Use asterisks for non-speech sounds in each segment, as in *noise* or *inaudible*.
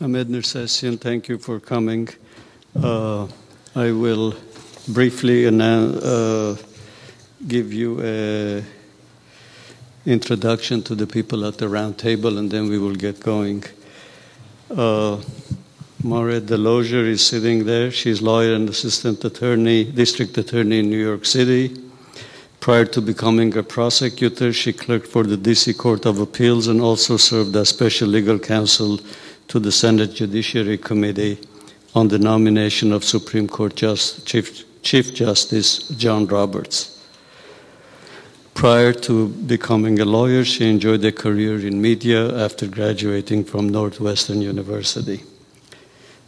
Ahmed Nersessian, thank you for coming. Uh, I will briefly uh, give you an introduction to the people at the round table, and then we will get going. Uh, Maurette Delosier is sitting there. She's lawyer and assistant attorney, district attorney in New York City. Prior to becoming a prosecutor, she clerked for the DC Court of Appeals and also served as special legal counsel to the Senate Judiciary Committee on the nomination of Supreme Court Just, Chief, Chief Justice John Roberts. Prior to becoming a lawyer, she enjoyed a career in media after graduating from Northwestern University.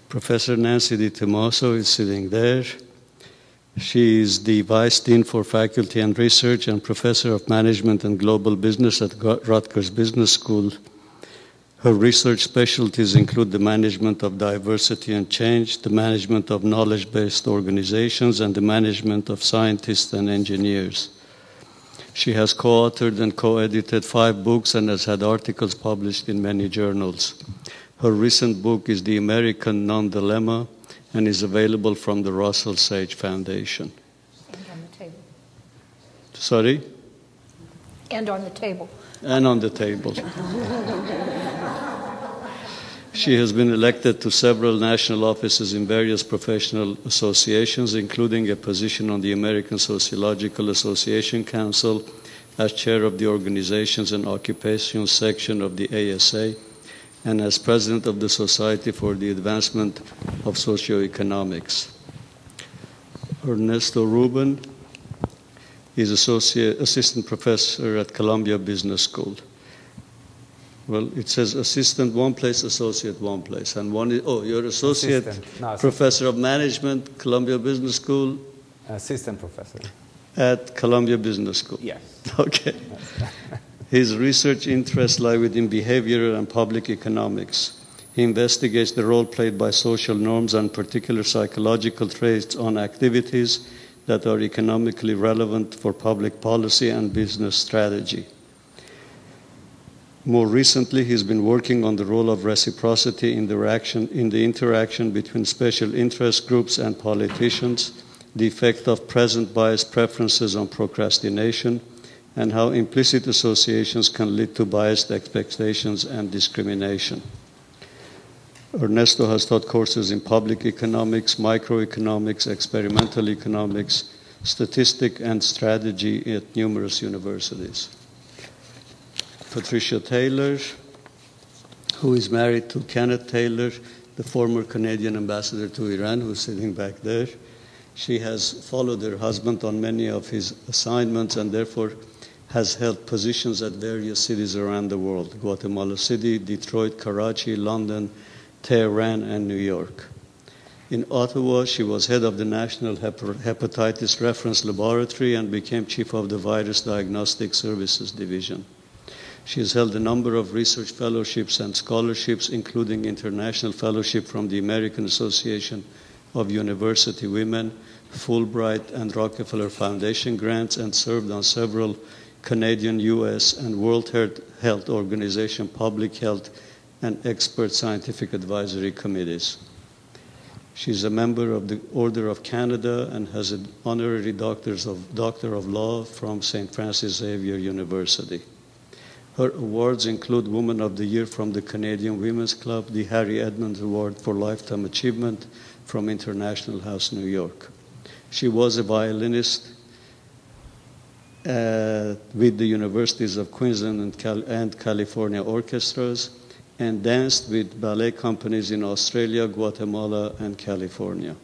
Professor Nancy DiTomaso is sitting there. She is the Vice Dean for Faculty and Research and Professor of Management and Global Business at Rutgers Business School. Her research specialties include the management of diversity and change, the management of knowledge based organizations, and the management of scientists and engineers. She has co authored and co edited five books and has had articles published in many journals. Her recent book is The American Non Dilemma and is available from the Russell Sage Foundation. And on the table. Sorry? And on the table. And on the table. *laughs* she has been elected to several national offices in various professional associations, including a position on the American Sociological Association Council as chair of the Organizations and Occupations section of the ASA and as president of the Society for the Advancement of Socioeconomics. Ernesto Reuben is associate assistant professor at Columbia Business School. Well, it says assistant one place, associate one place, and one is oh, you're associate no, professor of management, Columbia Business School. Assistant professor. At Columbia Business School. Yes. *laughs* Okay. His research interests lie within behavioral and public economics. He investigates the role played by social norms and particular psychological traits on activities that are economically relevant for public policy and business strategy. More recently, he's been working on the role of reciprocity in the, in the interaction between special interest groups and politicians, the effect of present bias preferences on procrastination, and how implicit associations can lead to biased expectations and discrimination. Ernesto has taught courses in public economics, microeconomics, experimental economics, statistics, and strategy at numerous universities. Patricia Taylor, who is married to Kenneth Taylor, the former Canadian ambassador to Iran, who's sitting back there. She has followed her husband on many of his assignments and therefore has held positions at various cities around the world Guatemala City, Detroit, Karachi, London, Tehran, and New York. In Ottawa, she was head of the National Hepatitis Reference Laboratory and became chief of the Virus Diagnostic Services Division. She has held a number of research fellowships and scholarships, including international fellowship from the American Association of University Women, Fulbright, and Rockefeller Foundation grants, and served on several Canadian, US, and World Health Organization public health and expert scientific advisory committees. She's a member of the Order of Canada and has an honorary doctors of, Doctor of Law from St. Francis Xavier University. Her awards include Woman of the Year from the Canadian Women's Club, the Harry Edmonds Award for Lifetime Achievement from International House New York. She was a violinist uh, with the universities of Queensland and, Cal- and California orchestras and danced with ballet companies in Australia, Guatemala, and California.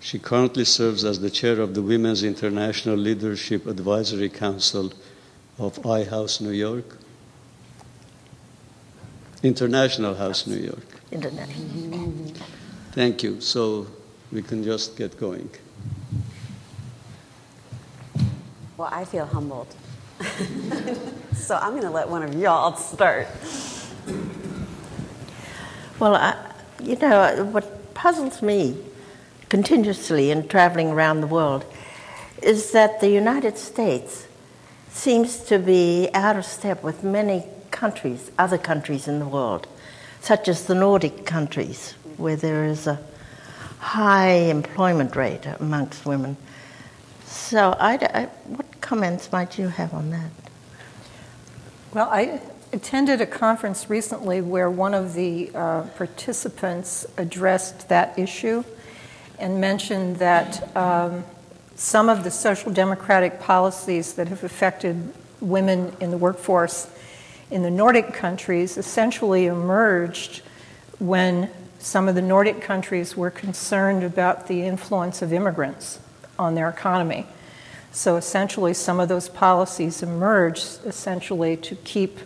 She currently serves as the chair of the Women's International Leadership Advisory Council of I House New York. International House New York. International. Thank you. So we can just get going. Well, I feel humbled. *laughs* so I'm going to let one of y'all start. Well, I, you know, what puzzles me continuously in traveling around the world is that the United States seems to be out of step with many countries, other countries in the world. such as the Nordic countries, where there is a high employment rate amongst women. So, I, what comments might you have on that? Well, I attended a conference recently where one of the uh, participants addressed that issue and mentioned that um, some of the social democratic policies that have affected women in the workforce in the Nordic countries essentially emerged when some of the Nordic countries were concerned about the influence of immigrants on their economy. So essentially, some of those policies emerged essentially to keep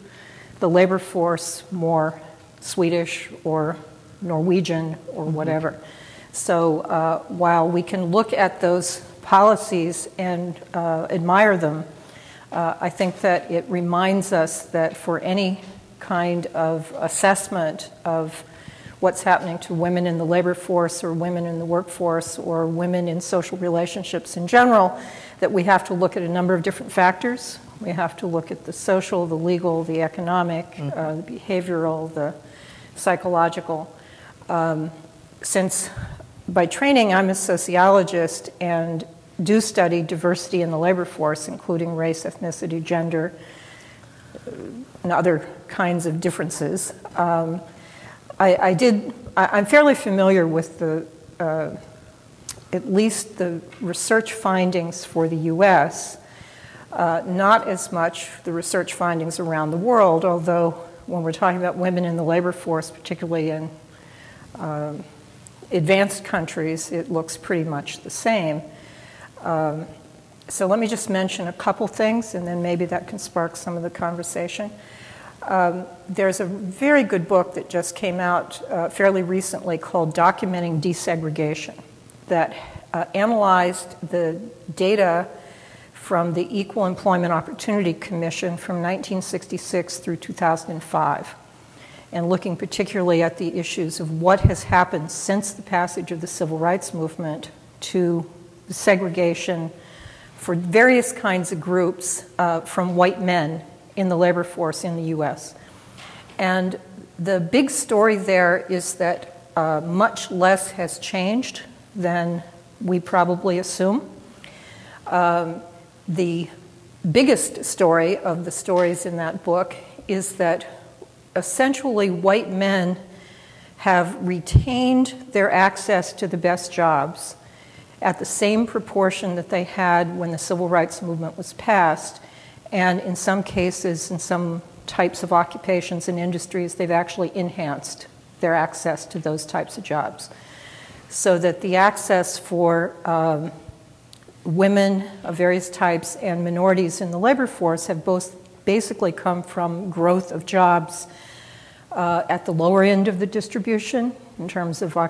the labor force more Swedish or Norwegian or mm-hmm. whatever. So uh, while we can look at those policies and uh, admire them, uh, I think that it reminds us that for any kind of assessment of what's happening to women in the labor force or women in the workforce or women in social relationships in general, that we have to look at a number of different factors. We have to look at the social, the legal, the economic, mm-hmm. uh, the behavioral, the psychological. Um, since by training I'm a sociologist and do study diversity in the labor force, including race, ethnicity, gender, and other kinds of differences. Um, I, I, did. I, am fairly familiar with the, uh, at least the research findings for the U.S. Uh, not as much the research findings around the world, although when we're talking about women in the labor force, particularly in uh, advanced countries, it looks pretty much the same. Um, so let me just mention a couple things, and then maybe that can spark some of the conversation. Um, there's a very good book that just came out uh, fairly recently called Documenting Desegregation that uh, analyzed the data from the Equal Employment Opportunity Commission from 1966 through 2005, and looking particularly at the issues of what has happened since the passage of the Civil Rights Movement to segregation for various kinds of groups uh, from white men in the labor force in the US. And the big story there is that uh, much less has changed than we probably assume. Um, the biggest story of the stories in that book is that essentially white men have retained their access to the best jobs at the same proportion that they had when the civil rights movement was passed. And in some cases, in some types of occupations and industries, they've actually enhanced their access to those types of jobs. So that the access for um, women of various types and minorities in the labor force have both basically come from growth of jobs uh, at the lower end of the distribution in terms of uh,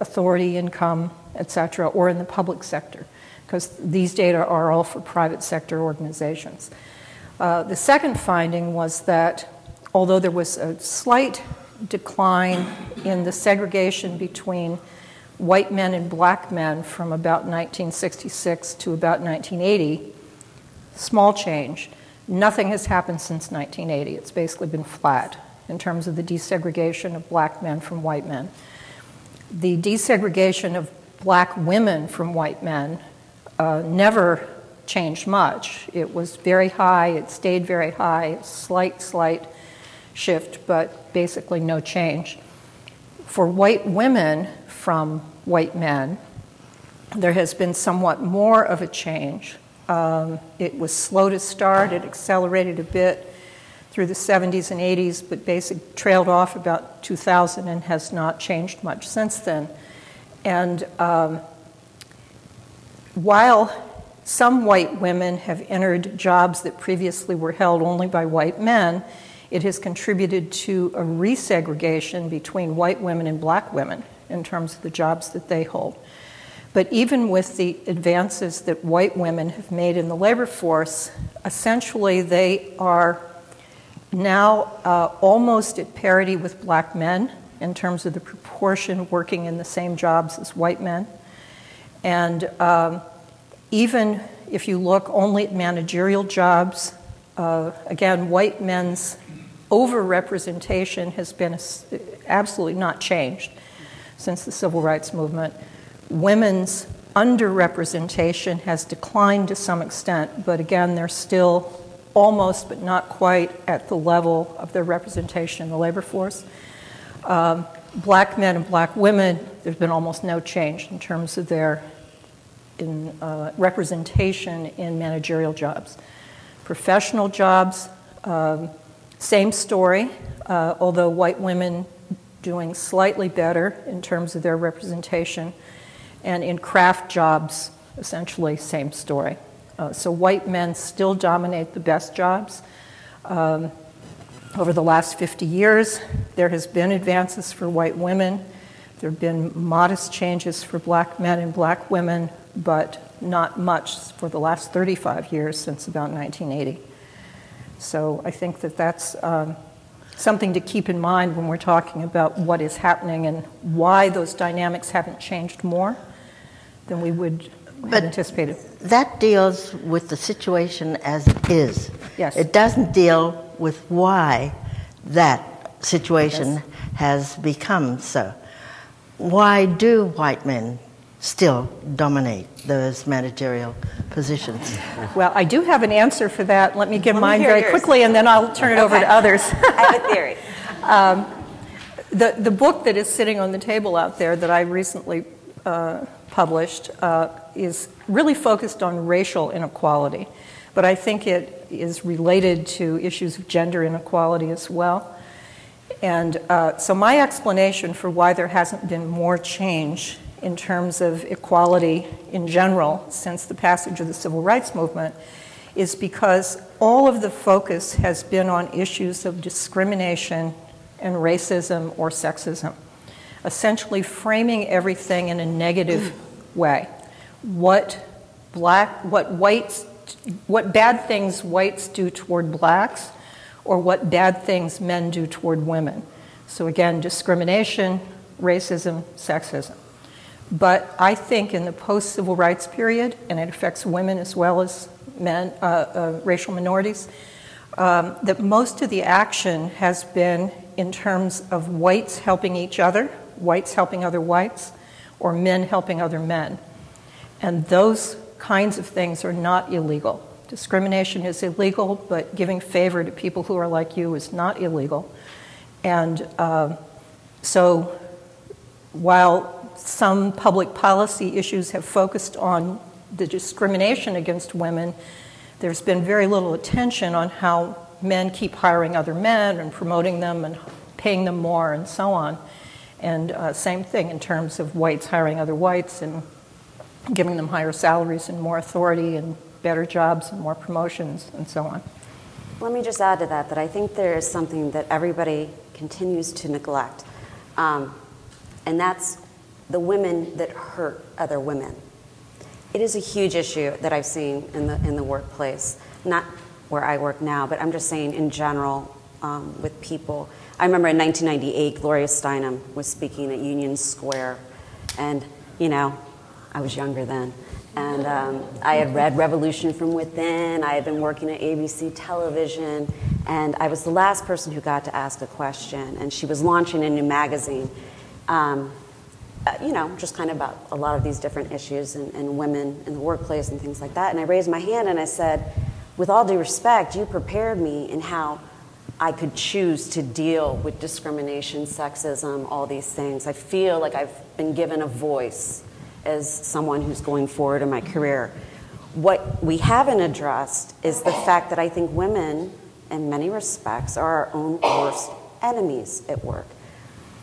authority, income, etc., or in the public sector, because these data are all for private sector organizations. Uh, the second finding was that although there was a slight decline in the segregation between white men and black men from about 1966 to about 1980, small change. Nothing has happened since 1980. It's basically been flat in terms of the desegregation of black men from white men. The desegregation of black women from white men uh, never changed much. It was very high, it stayed very high, slight, slight shift, but basically no change. For white women from white men, there has been somewhat more of a change. Um, it was slow to start, it accelerated a bit through the 70s and 80s, but basically trailed off about 2000 and has not changed much since then. And um, while some white women have entered jobs that previously were held only by white men, it has contributed to a resegregation between white women and black women in terms of the jobs that they hold. But even with the advances that white women have made in the labor force, essentially they are now uh, almost at parity with black men in terms of the proportion working in the same jobs as white men. And um, even if you look only at managerial jobs, uh, again, white men's overrepresentation has been absolutely not changed since the civil rights movement. Women's underrepresentation has declined to some extent, but again, they're still almost but not quite at the level of their representation in the labor force. Um, black men and black women, there's been almost no change in terms of their in, uh, representation in managerial jobs. Professional jobs, um, same story, uh, although white women doing slightly better in terms of their representation. And in craft jobs, essentially, same story. Uh, so white men still dominate the best jobs. Um, over the last 50 years, there has been advances for white women. There have been modest changes for black men and black women, but not much for the last 35 years since about 1980. So I think that that's um, something to keep in mind when we're talking about what is happening and why those dynamics haven't changed more than we would but anticipated. That deals with the situation as it is. Yes. It doesn't deal with why that situation yes. has become so. Why do white men still dominate those managerial positions? Well, I do have an answer for that. Let me give Let mine me very yours. quickly and then I'll turn it okay. over to others. I have a theory. *laughs* um, the, the book that is sitting on the table out there that I recently uh, published uh, is really focused on racial inequality, but I think it is related to issues of gender inequality as well. And uh, so, my explanation for why there hasn't been more change in terms of equality in general since the passage of the civil rights movement is because all of the focus has been on issues of discrimination and racism or sexism, essentially framing everything in a negative way. What black, what whites, what bad things whites do toward blacks, or what bad things men do toward women. So again, discrimination, racism, sexism. But I think in the post civil rights period, and it affects women as well as men, uh, uh, racial minorities, um, that most of the action has been in terms of whites helping each other, whites helping other whites, or men helping other men. And those kinds of things are not illegal. Discrimination is illegal, but giving favor to people who are like you is not illegal. And uh, so while some public policy issues have focused on the discrimination against women, there's been very little attention on how men keep hiring other men and promoting them and paying them more and so on. And uh, same thing in terms of whites hiring other whites and giving them higher salaries and more authority and better jobs and more promotions and so on. Let me just add to that that I think there is something that everybody continues to neglect, um, and that's the women that hurt other women. It is a huge issue that I've seen in the, in the workplace, not where I work now, but I'm just saying in general um, with people. I remember in 1998, Gloria Steinem was speaking at Union Square, and you know, I was younger then. And um, I had read Revolution from Within. I had been working at ABC television. And I was the last person who got to ask a question. And she was launching a new magazine. Um, uh, you know, just kind of about a lot of these different issues and, and women in the workplace and things like that. And I raised my hand and I said, with all due respect, you prepared me in how I could choose to deal with discrimination, sexism, all these things. I feel like I've been given a voice as someone who's going forward in my career. What we haven't addressed is the fact that I think women, in many respects, are our own worst enemies at work.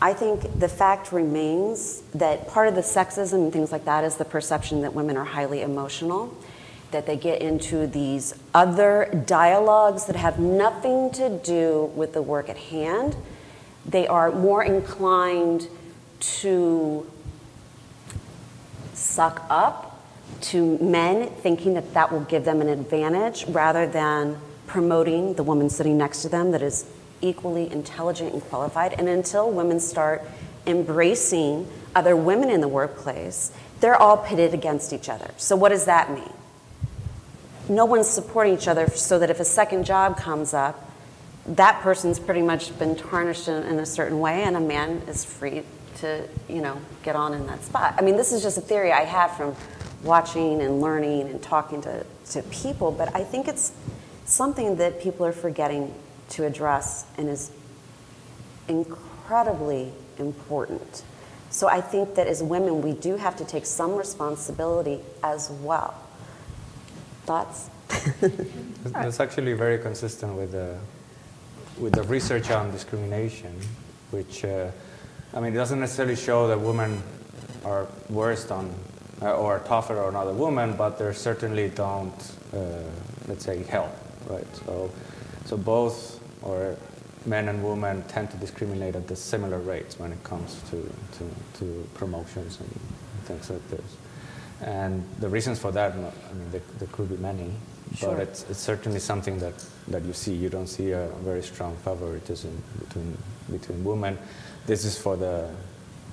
I think the fact remains that part of the sexism and things like that is the perception that women are highly emotional, that they get into these other dialogues that have nothing to do with the work at hand. They are more inclined to suck up to men, thinking that that will give them an advantage rather than promoting the woman sitting next to them that is equally intelligent and qualified. And until women start embracing other women in the workplace, they're all pitted against each other. So, what does that mean? No one's supporting each other so that if a second job comes up, that person's pretty much been tarnished in, in, a certain way, and a man is free to, you know, get on in that spot. I mean, this is just a theory I have from watching and learning and talking to, to people, but I think it's something that people are forgetting to address and is incredibly important. So I think that as women, we do have to take some responsibility as well. Thoughts? That's actually very consistent with the, with the research on discrimination, which, uh, I mean, it doesn't necessarily show that women are worse on uh, or tougher on other women, but they certainly don't, uh, let's say, help, right? So, so both or men and women tend to discriminate at the similar rates when it comes to, to, to promotions and things like this. And the reasons for that, I mean, there, there could be many, sure. but it's, it's certainly something that, that you see. You don't see a very strong favoritism between, between women. This is for the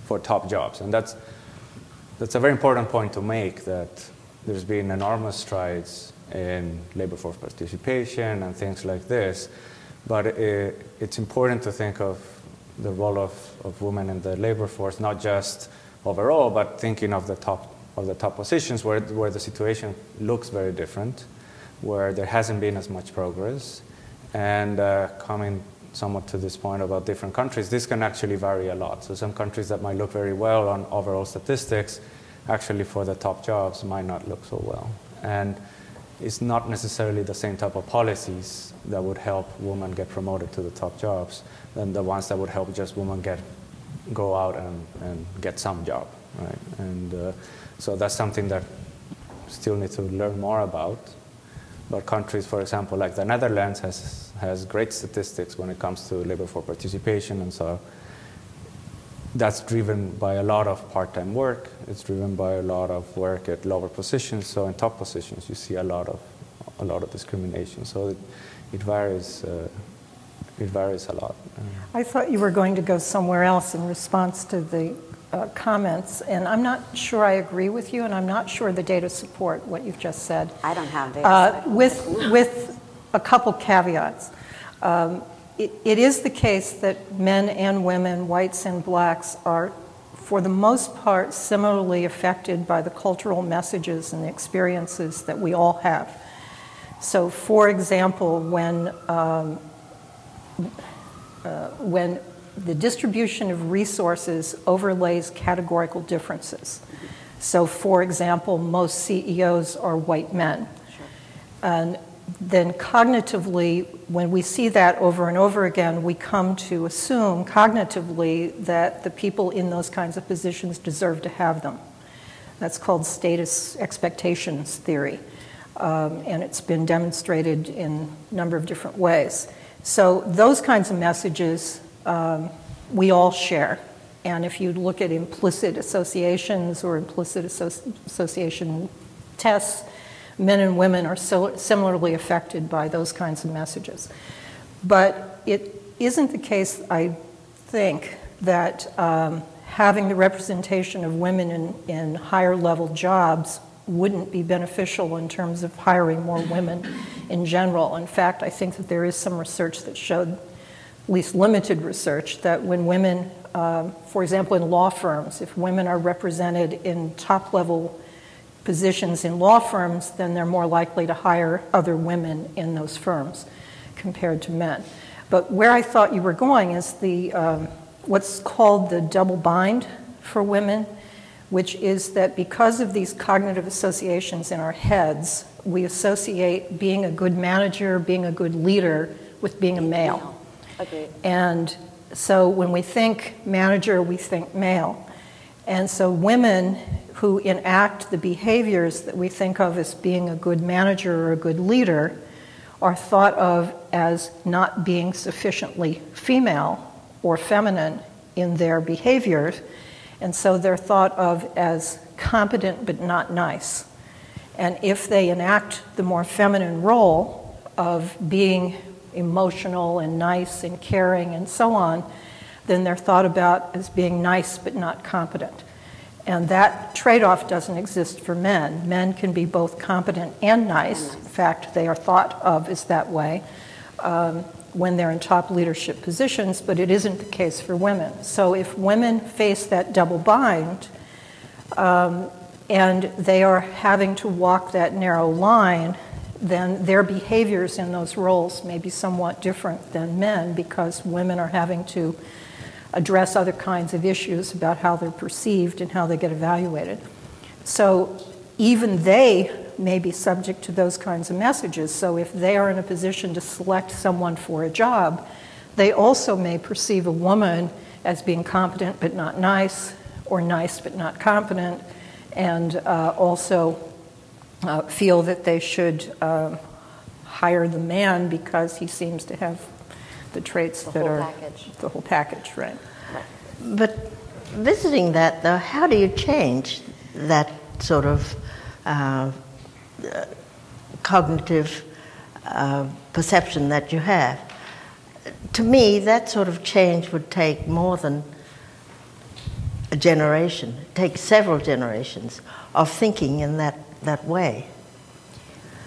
for top jobs, and that's that's a very important point to make. That there's been enormous strides in labor force participation and things like this, but it, it's important to think of the role of, of women in the labor force, not just overall, but thinking of the top of the top positions where, where the situation looks very different, where there hasn't been as much progress. And uh, coming somewhat to this point about different countries, this can actually vary a lot. So some countries that might look very well on overall statistics, actually for the top jobs might not look so well. And it's not necessarily the same type of policies that would help women get promoted to the top jobs than the ones that would help just women get go out and, and get some job, right? And uh, so that's something that still need to learn more about. But countries, for example, like the Netherlands, has has great statistics when it comes to labor for participation, and so that's driven by a lot of part-time work. It's driven by a lot of work at lower positions. So in top positions, you see a lot of a lot of discrimination. So it, it varies. Uh, it varies a lot. I thought you were going to go somewhere else in response to the uh, comments, and I'm not sure I agree with you, and I'm not sure the data support what you've just said. I don't have data. Uh, with, with a couple caveats. Um, it, it is the case that men and women, whites and blacks, are, for the most part, similarly affected by the cultural messages and experiences that we all have. So, for example, when, um, uh, when the distribution of resources overlays categorical differences. So, for example, most CEOs are white men. Sure. And then, cognitively, when we see that over and over again, we come to assume cognitively that the people in those kinds of positions deserve to have them. That's called status expectations theory. Um, and it's been demonstrated in a number of different ways. So, those kinds of messages um, we all share. And if you look at implicit associations or implicit associ- association tests, men and women are so similarly affected by those kinds of messages. But it isn't the case, I think, that um, having the representation of women in, in higher level jobs wouldn't be beneficial in terms of hiring more women in general. In fact, I think that there is some research that showed at least limited research, that when women, um, for example, in law firms, if women are represented in top level positions in law firms, then they're more likely to hire other women in those firms compared to men. But where I thought you were going is the um, what's called the double bind for women, which is that because of these cognitive associations in our heads, we associate being a good manager, being a good leader, with being a male. And so when we think manager, we think male. And so women who enact the behaviors that we think of as being a good manager or a good leader are thought of as not being sufficiently female or feminine in their behaviors. And so they're thought of as competent but not nice. And if they enact the more feminine role of being emotional and nice and caring and so on, then they're thought about as being nice but not competent. And that trade off doesn't exist for men. Men can be both competent and nice. In fact, they are thought of as that way. Um, when they're in top leadership positions, but it isn't the case for women. So if women face that double bind, um, and they are having to walk that narrow line, then their behaviors in those roles may be somewhat different than men because women are having to address other kinds of issues about how they're perceived and how they get evaluated. So even they may be subject to those kinds of messages. So if they are in a position to select someone for a job, they also may perceive a woman as being competent but not nice, or nice but not competent, and uh, also uh, feel that they should uh, hire the man because he seems to have the traits The that whole are package. the whole package, right? But visiting that, though, how do you change that sort of uh, uh, cognitive uh, perception that you have? To me, that sort of change would take more than a generation, take several generations of thinking in that, that way.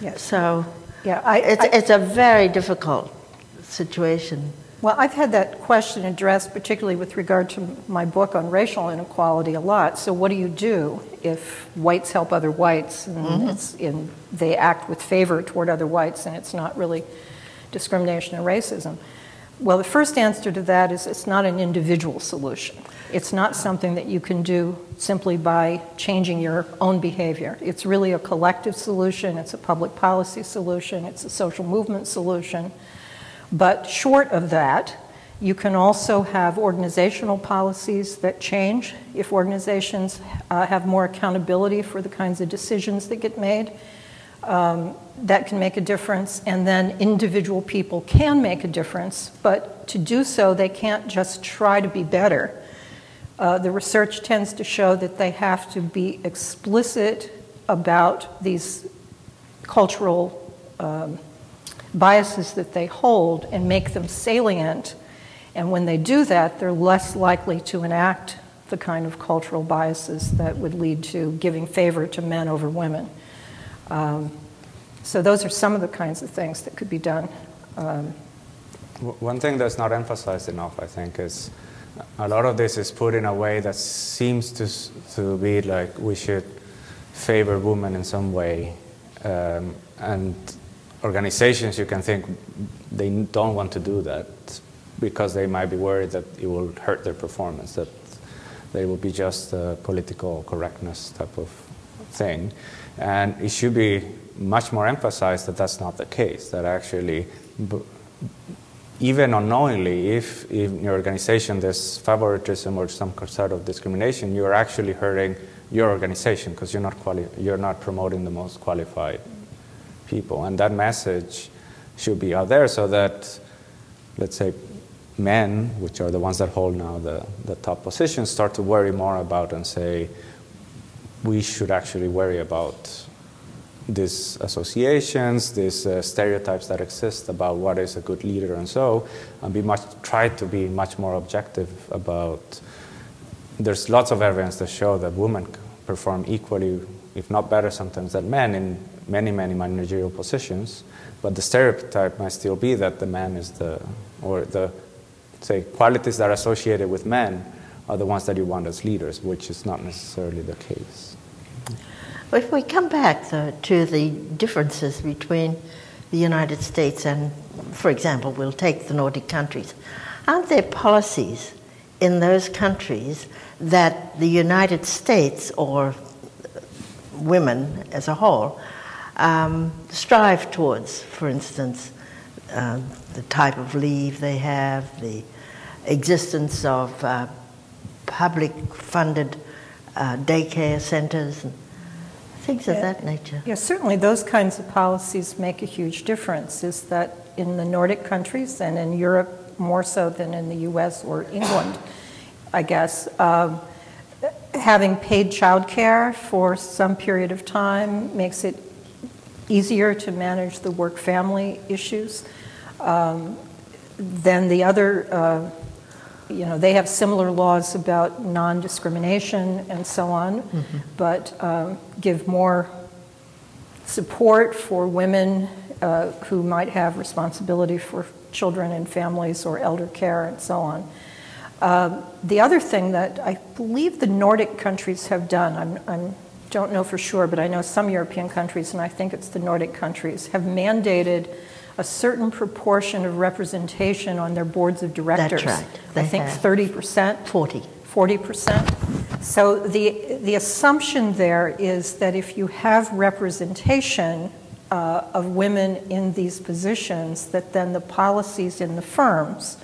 Yes. So Yeah, I, it's, I- it's a very difficult situation. Well, I've had that question addressed, particularly with regard to my book on racial inequality, a lot. So, what do you do if whites help other whites and, mm-hmm. it's in, they act with favor toward other whites and it's not really discrimination and racism? Well, the first answer to that is it's not an individual solution. It's not something that you can do simply by changing your own behavior. It's really a collective solution, it's a public policy solution, it's a social movement solution. But short of that, you can also have organizational policies that change. If organizations uh, have more accountability for the kinds of decisions that get made, um, that can make a difference. And then individual people can make a difference, but to do so, they can't just try to be better. Uh, the research tends to show that they have to be explicit about these cultural um, biases that they hold and make them salient. And when they do that, they're less likely to enact the kind of cultural biases that would lead to giving favor to men over women. Um, so, those are some of the kinds of things that could be done. Um, One thing that's not emphasized enough, I think, is a lot of this is put in a way that seems to, to be like we should favor women in some way. Um, and organizations, you can think they don't want to do that because they might be worried that it will hurt their performance, that they will be just a political correctness type of thing. And it should be much more emphasized that that's not the case, that actually even unknowingly, if in your organization there's favoritism or some sort of discrimination, you're actually hurting your organization because you're not quali- you're not promoting the most qualified people, and that message should be out there so that, let's say, men, which are the ones that hold now the, the top positions, start to worry more about and say, we should actually worry about these associations, these uh, stereotypes that exist about what is a good leader and so, and be much try to be much more objective about. There's lots of evidence that show that women perform equally, if not better, sometimes than men in many many managerial positions, but the stereotype might still be that the man is the or the say qualities that are associated with men are the ones that you want as leaders, which is not necessarily the case. If we come back to the differences between the United States and, for example, we'll take the Nordic countries, aren't there policies in those countries that the United States or women as a whole um, strive towards? For instance, um, the type of leave they have, the existence of uh, public funded uh, daycare centers, and things of that nature. Yeah, certainly those kinds of policies make a huge difference. Is that in the Nordic countries and in Europe more so than in the US or England, *coughs* I guess, um, having paid childcare for some period of time makes it easier to manage the work family issues. Um, then the other uh, you know, they have similar laws about non discrimination and so on, but um, give more support for women uh, who might have responsibility for children and families or elder care and so on. Um, the other thing that I believe the Nordic countries have done, I don't know for sure, but I know some European countries, and I think it's the Nordic countries, have mandated a certain proportion of representation on their boards of directors. That's right. They I think 30%. 40. 40%. So the, the assumption there is that if you have representation uh, of women in these positions, that then the policies in the firms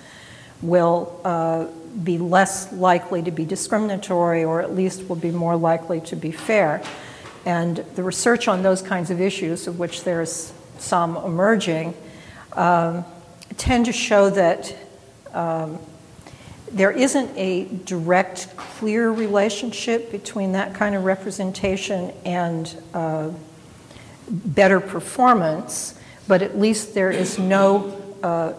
will uh, be less likely to be discriminatory or at least will be more likely to be fair. And the research on those kinds of issues, of which there's some emerging, um, tend to show that um, there isn't a direct, clear relationship between that kind of representation and uh, better performance, but at least there is no uh,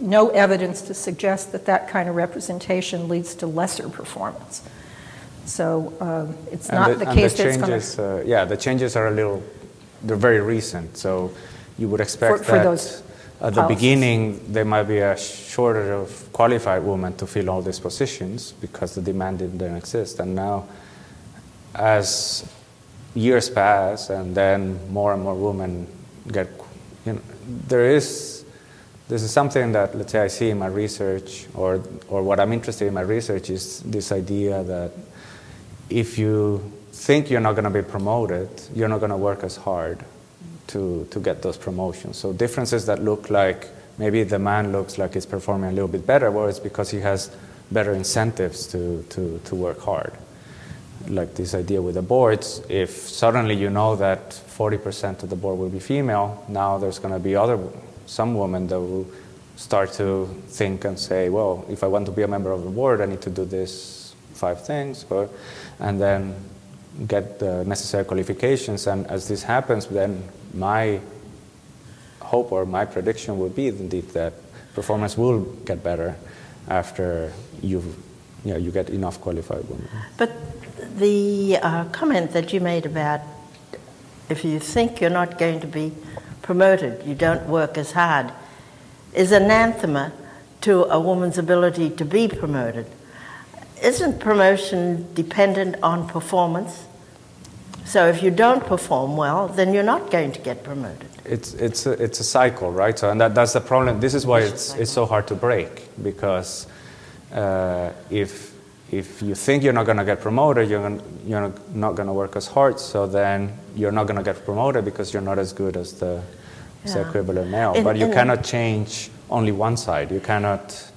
no evidence to suggest that that kind of representation leads to lesser performance. So um, it's And not the, case the that's going changes, to. uh, yeah, the changes are a little, they're very recent. So you would expect For- for that those at the policies. beginning there might be a shortage of qualified women to fill all these positions because the demand didn't exist. And now, as years pass, and then more and more women get, you know, there is this is something that let's say I see in my research, or or what I'm interested in my research is this idea that if you think you're not going to be promoted, you're not going to work as hard to, to get those promotions. So differences that look like maybe the man looks like he's performing a little bit better, well, it's because he has better incentives to, to, to work hard. Like this idea with the boards, if suddenly you know that 40% of the board will be female, now there's going to be other some women that will start to think and say, well, if I want to be a member of the board, I need to do this five things, or, and then get the necessary qualifications. And as this happens, then my hope or my prediction would be indeed that performance will get better after you've, you, know, you get enough qualified women. But the uh, comment that you made about if you think you're not going to be promoted, you don't work as hard, is anathema to a woman's ability to be promoted. Isn't promotion dependent on performance? So if you don't perform well, then you're not going to get promoted. It's, it's, a, it's a cycle, right? So, and that, that's the problem. This is why it's, it's so hard to break because uh, if, if you think you're not going to get promoted, you're, gonna, you're not going to work as hard, so then you're not going to get promoted because you're not as good as the, as the Yeah. equivalent male. In- but you in- cannot change only one side. You cannot,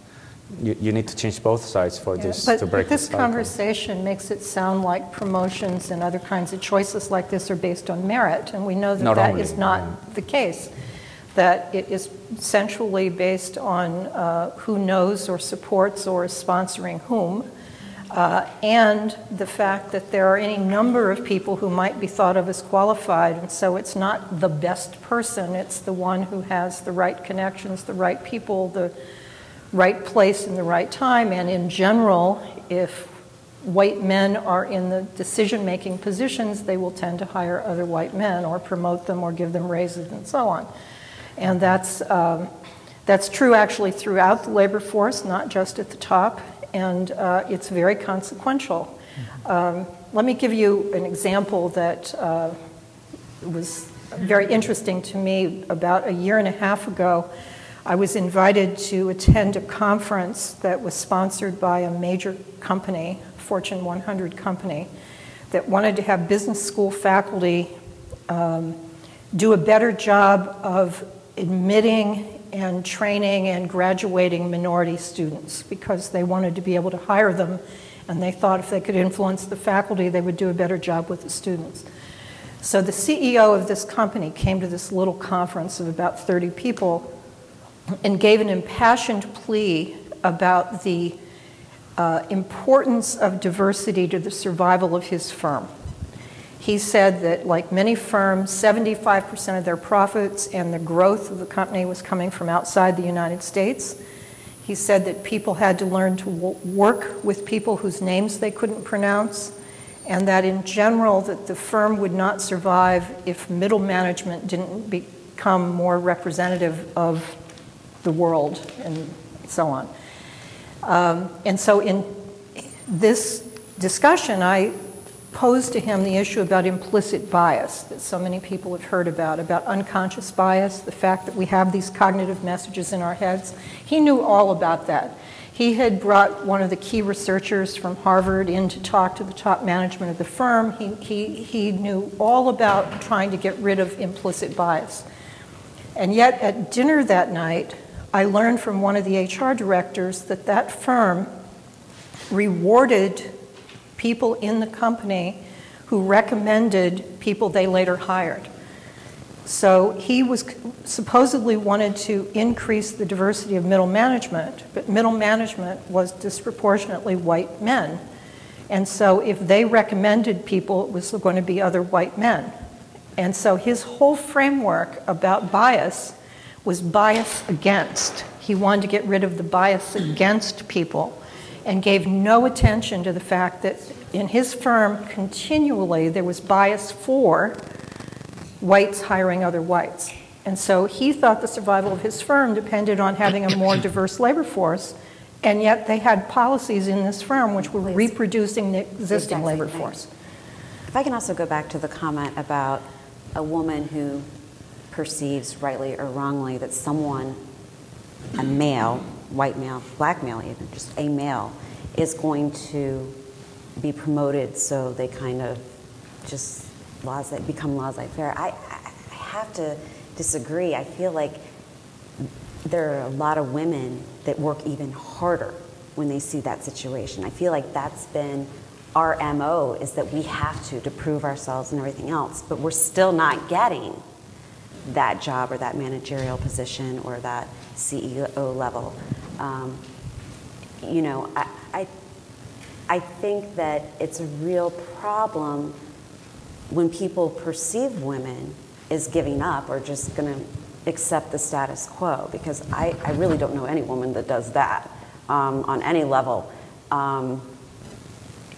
you, you need to change both sides for this But to break this conversation makes it sound like promotions and other kinds of choices like this are based on merit, and we know that Not that only, is not yeah. the case. That it is centrally based on uh, who knows or supports or is sponsoring whom, uh, and the fact that there are any number of people who might be thought of as qualified, and so it's not the best person, it's the one who has the right connections, the right people, the right place in the right time. And in general, if white men are in the decision making positions, they will tend to hire other white men or promote them or give them raises and so on. And that's, um, that's true actually throughout the labor force, not just at the top, and uh, it's very consequential. Um, let me give you an example that uh, was very interesting to me. About a year and a half ago, I was invited to attend a conference that was sponsored by a major company, Fortune 100 company, that wanted to have business school faculty um, do a better job of admitting and training and graduating minority students because they wanted to be able to hire them and they thought if they could influence the faculty, they would do a better job with the students. So the CEO of this company came to this little conference of about 30 people and gave an impassioned plea about the uh, importance of diversity to the survival of his firm. He said that, like many firms, 75% of their profits and the growth of the company was coming from outside the United States. He said that people had to learn to w- work with people whose names they couldn't pronounce, and that in general, that the firm would not survive if middle management didn't become more representative of the world and so on. Um, and so in this discussion, I posed to him the issue about implicit bias that so many people have heard about, about unconscious bias, the fact that we have these cognitive messages in our heads. He knew all about that. He had brought one of the key researchers from Harvard in to talk to the top management of the firm. He, he, he knew all about trying to get rid of implicit bias. And yet, at dinner that night, I learned from one of the HR directors that that firm rewarded people in the company who recommended people they later hired. So he was supposedly wanted to increase the diversity of middle management, but middle management was disproportionately white men. And so if they recommended people, it was going to be other white men. And so his whole framework about bias was bias against. He wanted to get rid of the bias against people and gave no attention to the fact that in his firm, continually there was bias for whites hiring other whites. And so he thought the survival of his firm depended on having a more *coughs* diverse labor force, and yet they had policies in this firm which were Please. reproducing the existing labor force. If I can also go back to the comment about a woman who perceives, rightly or wrongly, that someone, a male, white male, black male, even just a male, is going to be promoted so they kind of just laissez, become laissez-faire. I, I have to disagree. I feel like there are a lot of women that work even harder when they see that situation. I feel like that's been our MO is that we have to to prove ourselves and everything else, but we're still not getting that job or that managerial position or that CEO level. Um, you know, I, I, I think that it's a real problem when people perceive women as giving up or just going to accept the status quo because I, I really don't know any woman that does that um, on any level um,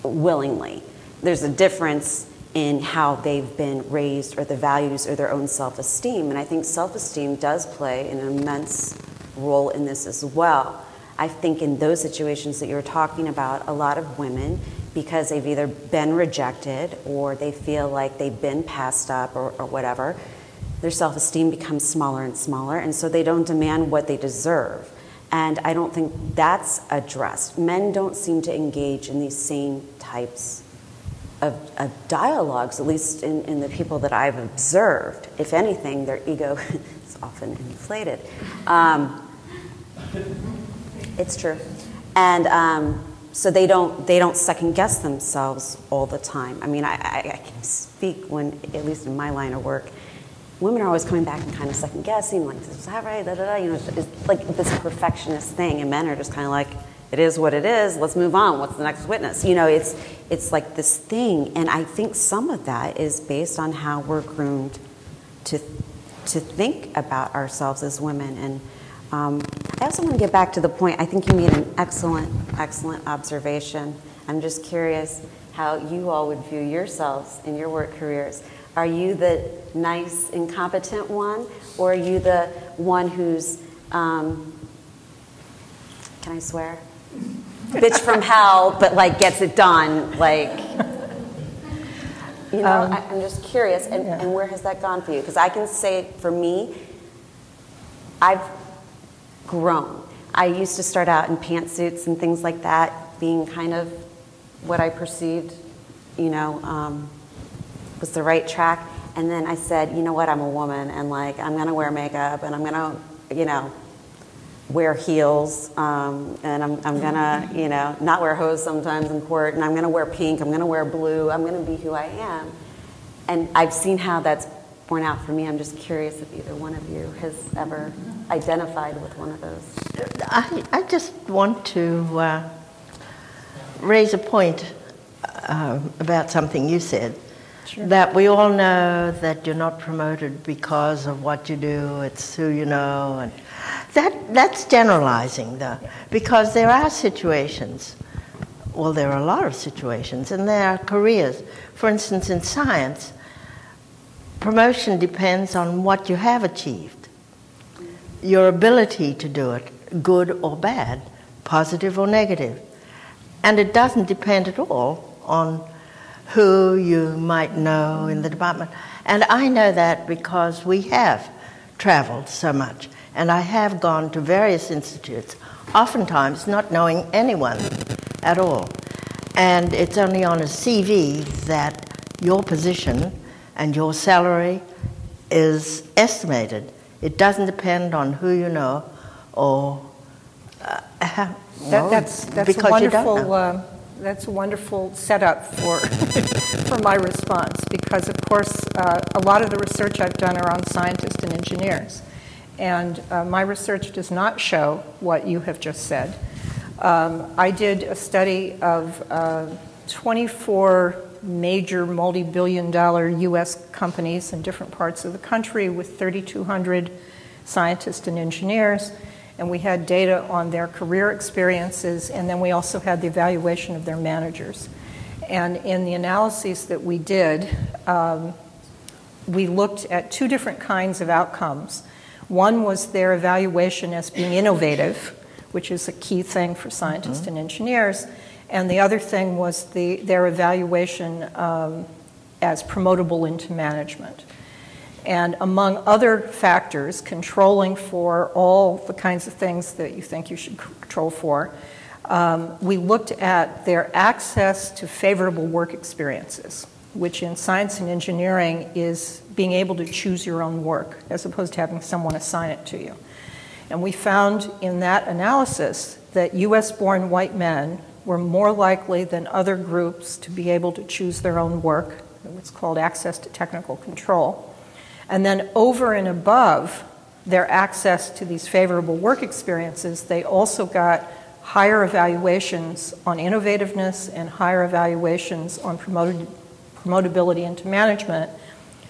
willingly. There's a difference in how they've been raised or the values or their own self esteem. And I think self esteem does play an immense role in this as well. I think in those situations that you're talking about, a lot of women, because they've either been rejected or they feel like they've been passed up or, or whatever, their self esteem becomes smaller and smaller, and so they don't demand what they deserve. And I don't think that's addressed. Men don't seem to engage in these same types of, of dialogues, at least in, in, the people that I've observed. If anything, their ego *laughs* is often inflated. Um, it's true. And um, so they don't, they don't second guess themselves all the time. I mean, I, I, I can speak when, at least in my line of work, women are always coming back and kind of second guessing, like, is that right? Da, da, da. You know, it's, like this perfectionist thing, and men are just kind of like, it is what it is. Let's move on. What's the next witness? You know, it's it's like this thing, and I think some of that is based on how we're groomed to to think about ourselves as women. And um, I also want to get back to the point. I think you made an excellent, excellent observation. I'm just curious how you all would view yourselves in your work careers. Are you the nice, incompetent one, or are you the one who's um, can I swear? Bitch from hell, but like gets it done. Like, you know, um, I, am just curious. And, yeah. and where has that gone for you? Because I can say for me, I've grown. I used to start out in pantsuits and things like that, being kind of what I perceived, you know, um, was the right track. And then I said, you know what, I'm a woman, and like, I'm gonna wear makeup, and I'm gonna, you know, wear heels, um, and I'm, I'm gonna, you know, not wear hose sometimes in court, and I'm gonna wear pink, I'm gonna wear blue, I'm gonna be who I am. And I've seen how that's borne out for me. I'm just curious if either one of you has ever identified with one of those. I, I just want to uh, raise a point uh, about something you said. Sure. That we all know that you're not promoted because of what you do, it's who you know, and that, that's generalizing, though, because there are situations, well, there are a lot of situations, and there are careers. For instance, in science, promotion depends on what you have achieved. your ability to do it, good or bad, positive or negative. And it doesn't depend at all on who you might know in the department. And I know that because we have traveled so much. And I have gone to various institutes, oftentimes not knowing anyone at all. And it's only on a CV that your position and your salary is estimated. It doesn't depend on who you know or. Uh, that, that's that's a wonderful. Uh, that's a wonderful setup for *laughs* for my response because, of course, uh, a lot of the research I've done are on scientists and engineers, and uh, my research does not show what you have just said. Um, I did a study of uh, 24 major multi billion dollar US companies in different parts of the country with 3,200 scientists and engineers. And we had data on their career experiences, and then we also had the evaluation of their managers. And in the analyses that we did, um, we looked at two different kinds of outcomes. One was their evaluation as being innovative, which is a key thing for scientists mm-hmm. and engineers. And the other thing was the, their evaluation um, as promotable into management. And among other factors, controlling for all the kinds of things that you think you should control for, um, we looked at their access to favorable work experiences, which in science and engineering is being able to choose your own work as opposed to having someone assign it to you. And we found in that analysis that US born white men were more likely than other groups to be able to choose their own work, what's called access to technical control. And then over and above their access to these favorable work experiences, they also got higher evaluations on innovativeness and higher evaluations on promoted, promotability into management,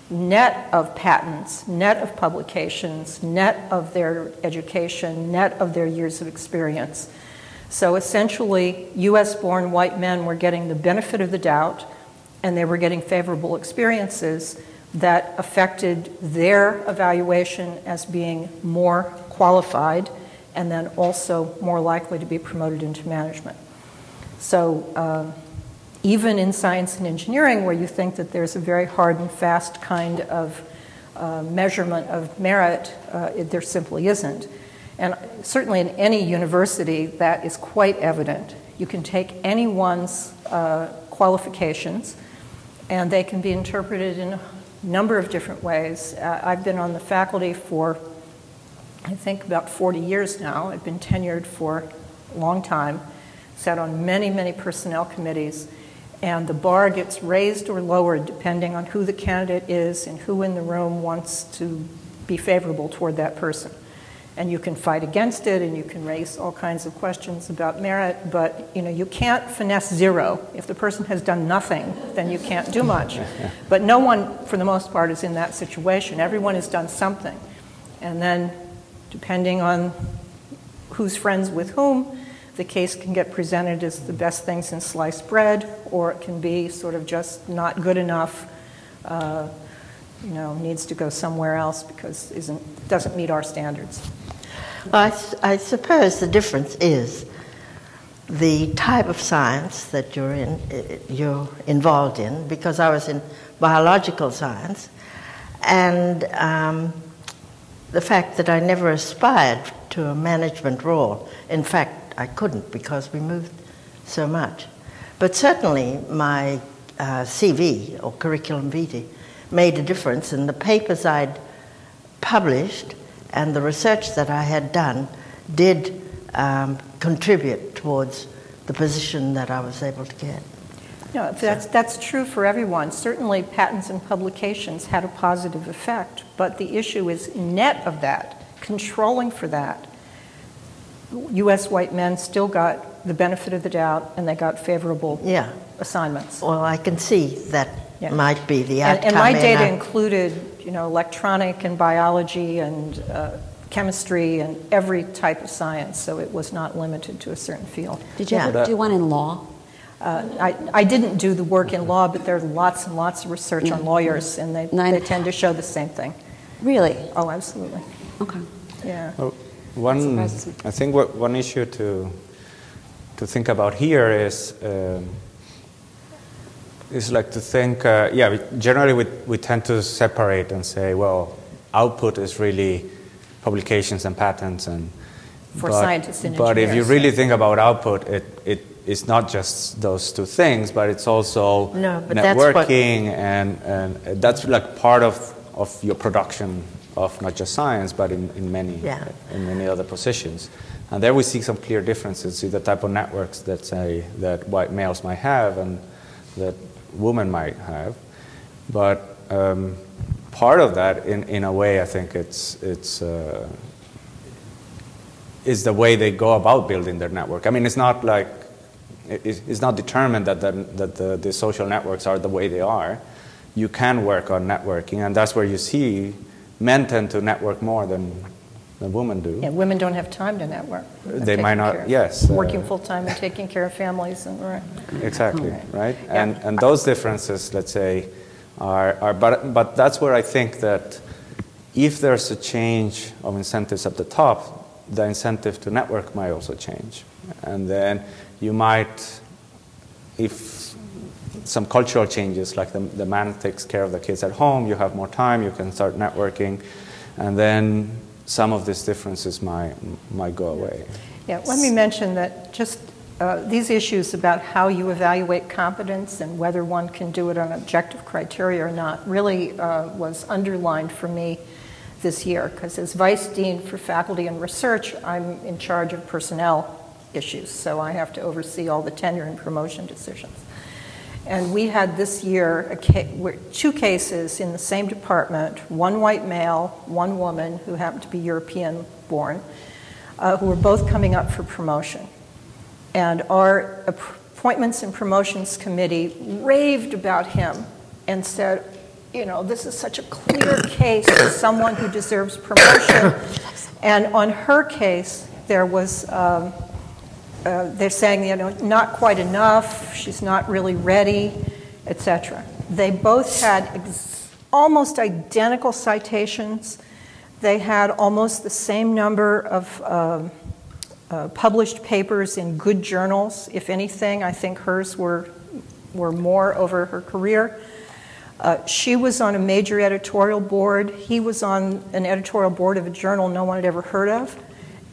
net of patents, net of publications, net of their education, net of their years of experience. So essentially, US born white men were getting the benefit of the doubt and they were getting favorable experiences that affected their evaluation as being more qualified and then also more likely to be promoted into management. So, uh, even in science and engineering, where you think that there's a very hard and fast kind of uh, measurement of merit, uh, it, there simply isn't. And certainly in any university, that is quite evident. You can take anyone's uh, qualifications, and they can be interpreted in a number of different ways. Uh, I've been on the faculty for, I think, about 40 years now. I've been tenured for a long time, sat on many, many personnel committees, and the bar gets raised or lowered depending on who the candidate is and who in the room wants to be favorable toward that person. And you can fight against it and you can raise all kinds of questions about merit but you know you can't finesse zero. If the person has done nothing then you can't do much. *laughs* But no one for the most part is in that situation. Everyone has done something. And then depending on who's friends with whom the case can get presented as the best thing since sliced bread or it can be sort of just not good enough uh, you know needs to go somewhere else because isn't doesn't meet our standards I, I suppose the difference is the type of science that you're in, you're involved in, because I was in biological science, and um, the fact that I never aspired to a management role. In fact, I couldn't because we moved so much. But certainly, my uh, CV or curriculum vitae made a difference, and the papers I'd published and the research that I had done did um, contribute towards the position that I was able to get. No, that's, that's true for everyone. Certainly, patents and publications had a positive effect, but the issue is net of that, controlling for that. U.S. white men still got the benefit of the doubt and they got favorable yeah. assignments. Well, I can see that yeah. might be the outcome. And, and my data included, you know, electronic and biology and uh, chemistry and every type of science, so it was not limited to a certain field. Did you yeah. ever do one in law? Uh, I, I didn't do the work in law, but there's lots and lots of research on lawyers, and they, they tend to show the same thing. Really? Oh, absolutely. Okay. Yeah. Well, one, I think what, one issue to to think about here is um, is like to think. Uh, yeah, we, generally we we tend to separate and say, well, output is really publications and patents and. For but, scientists and But if you really think about output, it, it is not just those two things, but it's also No, but that's what- networking and, and that's like part of, of your production of not just science, but in, in many Yeah. in many other positions. And there we see some clear differences in the type of networks that say that white males might have and that women might have. But um, part of that, in, in a way, I think it's it's uh, is the way they go about building their network. I mean, it's not like it- it's it's not determined that the, that the, the social networks are the way they are. You can work on networking, and that's where you see men tend to network more than, than women do. Yeah, women don't have time to network. They might not- care yes, uh, Working full-time and taking care of families and, right. Exactly, Right. right? Yeah. And, and those differences, let's say, are, are but, but that's where I think that if there's a change of incentives at the top, the incentive to network might also change. And then you might, if some cultural changes, like the, the man takes care of the kids at home, you have more time, you can start networking, and then some of these differences might, might go away. Yeah, let me mention that just uh, these issues about how you evaluate competence and whether one can do it on objective criteria or not really uh, was underlined for me this year because as vice dean for faculty and research, I'm in charge of personnel issues, so I have to oversee all the tenure and promotion decisions. And we had this year a ca- two cases in the same department one white male, one woman who happened to be European born, uh, who were both coming up for promotion. And our appointments and promotions committee raved about him and said, you know, this is such a clear case of someone who deserves promotion. *laughs* And on her case, there was. Um, uh, they're saying, you know, not quite enough, she's not really ready, etc. They both had ex- almost identical citations. They had almost the same number of um, uh, published papers in good journals. If anything, I think hers were, were more over her career. Uh, she was on a major editorial board. He was on an editorial board of a journal no one had ever heard of.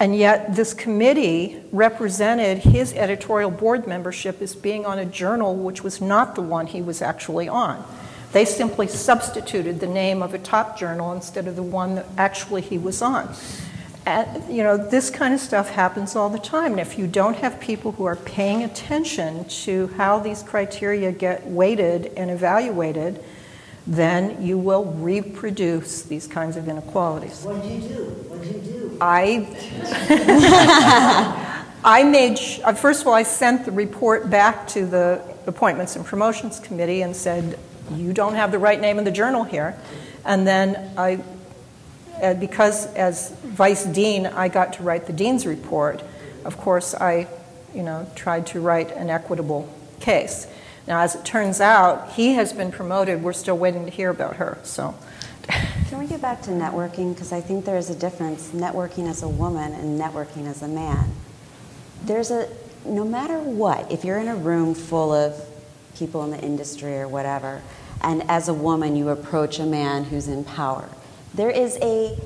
And yet, this committee represented his editorial board membership as being on a journal which was not the one he was actually on. They simply substituted the name of a top journal instead of the one that actually he was on. And, you know, this kind of stuff happens all the time. And if you don't have people who are paying attention to how these criteria get weighted and evaluated, then you will reproduce these kinds of inequalities. What'd you do? What'd you do? I, *laughs* I made, sh- uh, first of all, I sent the report back to the Appointments and Promotions Committee and said, you don't have the right name in the journal here. And then I, uh, because as vice dean, I got to write the dean's report, of course, I, you know, tried to write an equitable case. Now, as it turns out, he has been promoted. We're still waiting to hear about her, so. Can we get back to networking? Because I think there is a difference networking as a woman and networking as a man. There's a, no matter what, if you're in a room full of people in the industry or whatever, and as a woman you approach a man who's in power, there is a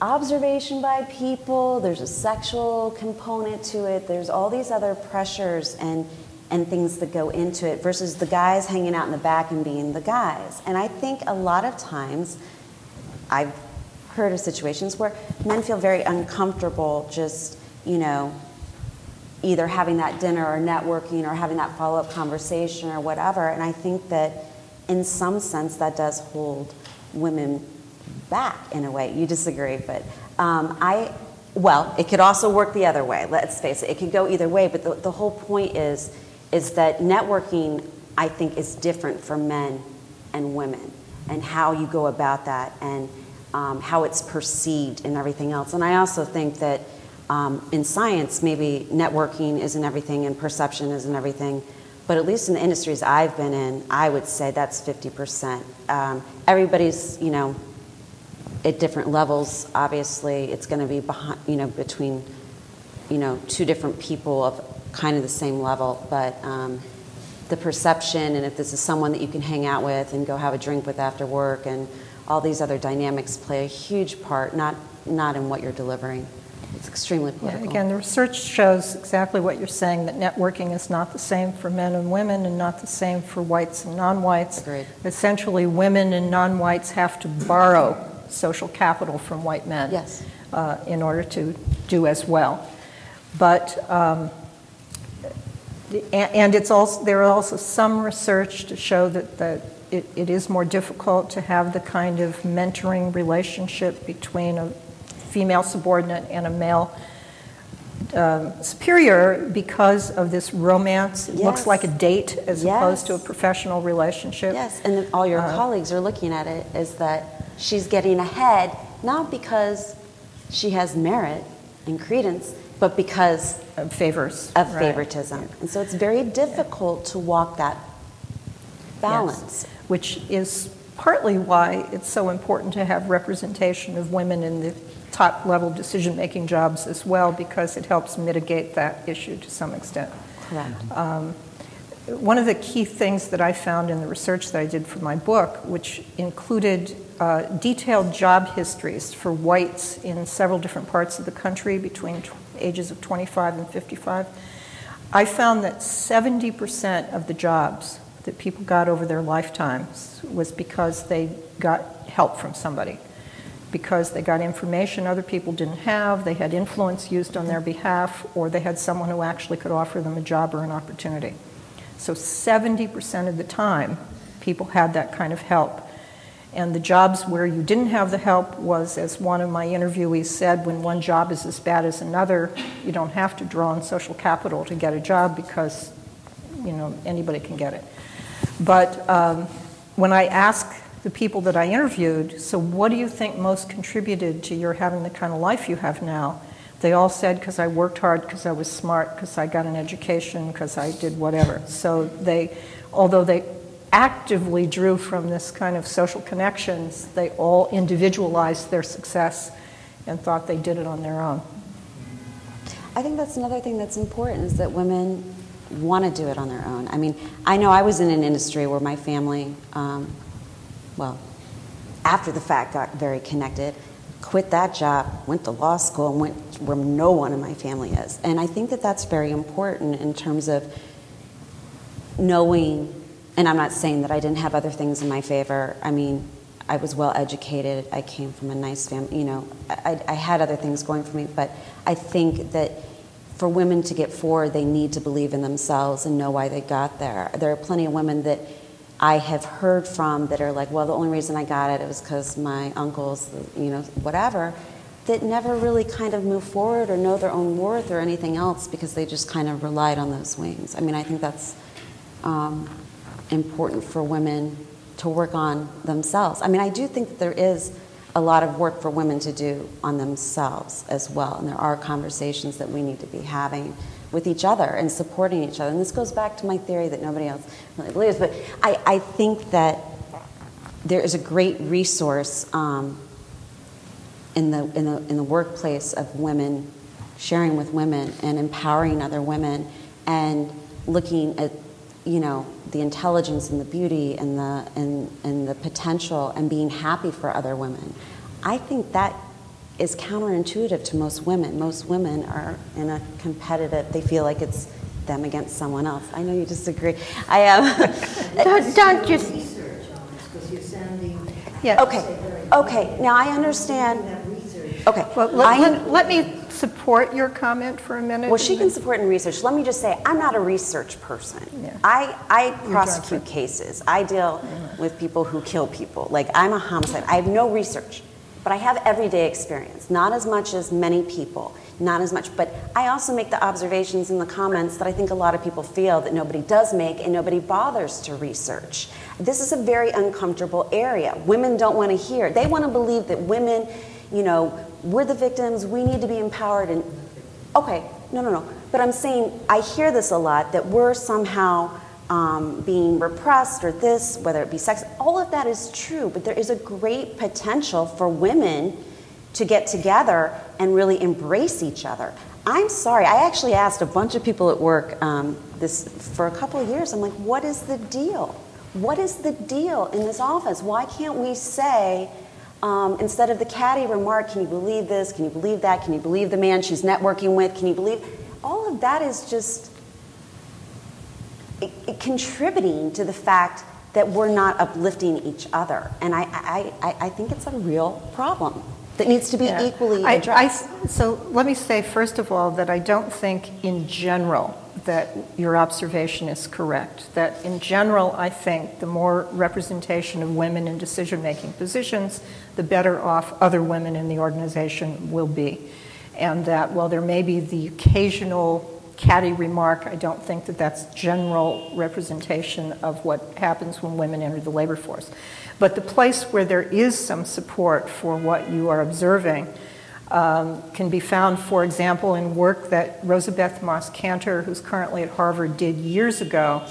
observation by people, there's a sexual component to it, there's all these other pressures and and things that go into it versus the guys hanging out in the back and being the guys. And I think a lot of times I've heard of situations where men feel very uncomfortable just, you know, either having that dinner or networking or having that follow up conversation or whatever. And I think that in some sense that does hold women back in a way. You disagree, but um, I, well, it could also work the other way. Let's face it, it could go either way. But the, the whole point is, is that networking, I think, is different for men and women, and how you go about that, and um, how it's perceived and everything else. And I also think that um, in science, maybe networking isn't everything and perception isn't everything. But at least in the industries I've been in, I would say that's 50%. Um, everybody's, you know, at different levels, obviously, it's going to be behind, you know, between, you know, two different people of kind of the same level. But um, the perception, and if this is someone that you can hang out with and go have a drink with after work, and all these other dynamics play a huge part, not not in what you're delivering. It's extremely political. Yeah, again, the research shows exactly what you're saying that networking is not the same for men and women and not the same for whites and non whites. Essentially, women and non whites have to borrow social capital from white men Yes. uh, in order to do as well. But um, and it's also there are also some research to show that that it, it is more difficult to have the kind of mentoring relationship between a female subordinate and a male um, superior because of this romance. It looks like a date as opposed to a professional relationship. Yes, and then all your colleagues are looking at it is that she's getting ahead, not because she has merit and credence, but because Of favors. of right. favoritism. And so it's very difficult to walk that balance. Yes. Which is partly why it's so important to have representation of women in the top level decision making jobs as well, because it helps mitigate that issue to some extent. Correct. One of the key things that I found in the research that I did for my book, which included uh, detailed job histories for whites in several different parts of the country between tw- ages of 25 and 55, I found that 70% of the jobs that people got over their lifetimes was because they got help from somebody, because they got information other people didn't have, they had influence used on their behalf, or they had someone who actually could offer them a job or an opportunity. So 70% of the time, people had that kind of help. And the jobs where you didn't have the help was, as one of my interviewees said, when one job is as bad as another, you don't have to draw on social capital to get a job because, you know, anybody can get it. But um, when I asked the people that I interviewed, so what do you think most contributed to your having the kind of life you have now? They all said because I worked hard, because I was smart, because I got an education, because I did whatever. So they, although they actively drew from this kind of social connections, they all individualized their success and thought they did it on their own. I think that's another thing that's important is that women want to do it on their own. I mean, I know I was in an industry where my family, um, well, after the fact, got very connected, quit that job, went to law school, and went where no one in my family is. And I think that that's very important in terms of knowing, and I'm not saying that I didn't have other things in my favor. I mean, I was well educated. I came from a nice family. You know, I, I had other things going for me. But I think that for women to get forward, they need to believe in themselves and know why they got there. There are plenty of women that I have heard from that are like, well, the only reason I got it, it was because my uncles, you know, whatever, that never really kind of move forward or know their own worth or anything else because they just kind of relied on those wings. I mean, I think that's um, important for women to work on themselves. I mean, I do think that there is a lot of work for women to do on themselves as well, and there are conversations that we need to be having with each other and supporting each other. And this goes back to my theory that nobody else really believes, but I, I think that there is a great resource um, in, the, in, the, in the workplace of women sharing with women and empowering other women and looking at you know the intelligence and the beauty and the and, and the potential and being happy for other women i think that is counterintuitive to most women most women are in a competitive they feel like it's them against someone else i know you disagree i am um, *laughs* Don't, don't just. Research on this, because you're sounding. Yeah. okay okay now i understand. Okay Well, let, let, me support your comment for a minute. Well, she can support in research. Let me just say, I'm not a research person. Yeah. I, I prosecute cases. I deal with people who kill people. Like, I'm a homicide. I have no research, but I have everyday experience. Not as much as many people, not as much. But I also make the observations in the comments that I think a lot of people feel that nobody does make and nobody bothers to research. This is a very uncomfortable area. Women don't want to hear. They want to believe that women, you know, we're the victims, we need to be empowered and Okay, no, no, no. But I'm saying I hear this a lot that we're somehow um, being repressed or this, whether it be sex, all of that is true, but there is a great potential for women to get together and really embrace each other. I'm sorry, I actually asked a bunch of people at work um, this for a couple of years. I'm like, what is the deal? What is the deal in this office? Why can't we say, um, instead of the catty remark, can you believe this? Can you believe that? Can you believe the man she's networking with? Can you believe? All of that is just it, it contributing to the fact that we're not uplifting each other. And I, I, I, I think it's a real problem that needs to be Yeah. equally I- I- addressed. so let me say, first of all, that I don't think in general that your observation is correct. That in general, I think the more representation of women in decision-making positions, the better off other women in the organization will be. And that while there may be the occasional catty remark, I don't think that that's general representation of what happens when women enter the labor force. But the place where there is some support for what you are observing um, can be found, for example, in work that Rosabeth Moss Kanter, who's currently at Harvard, did years ago,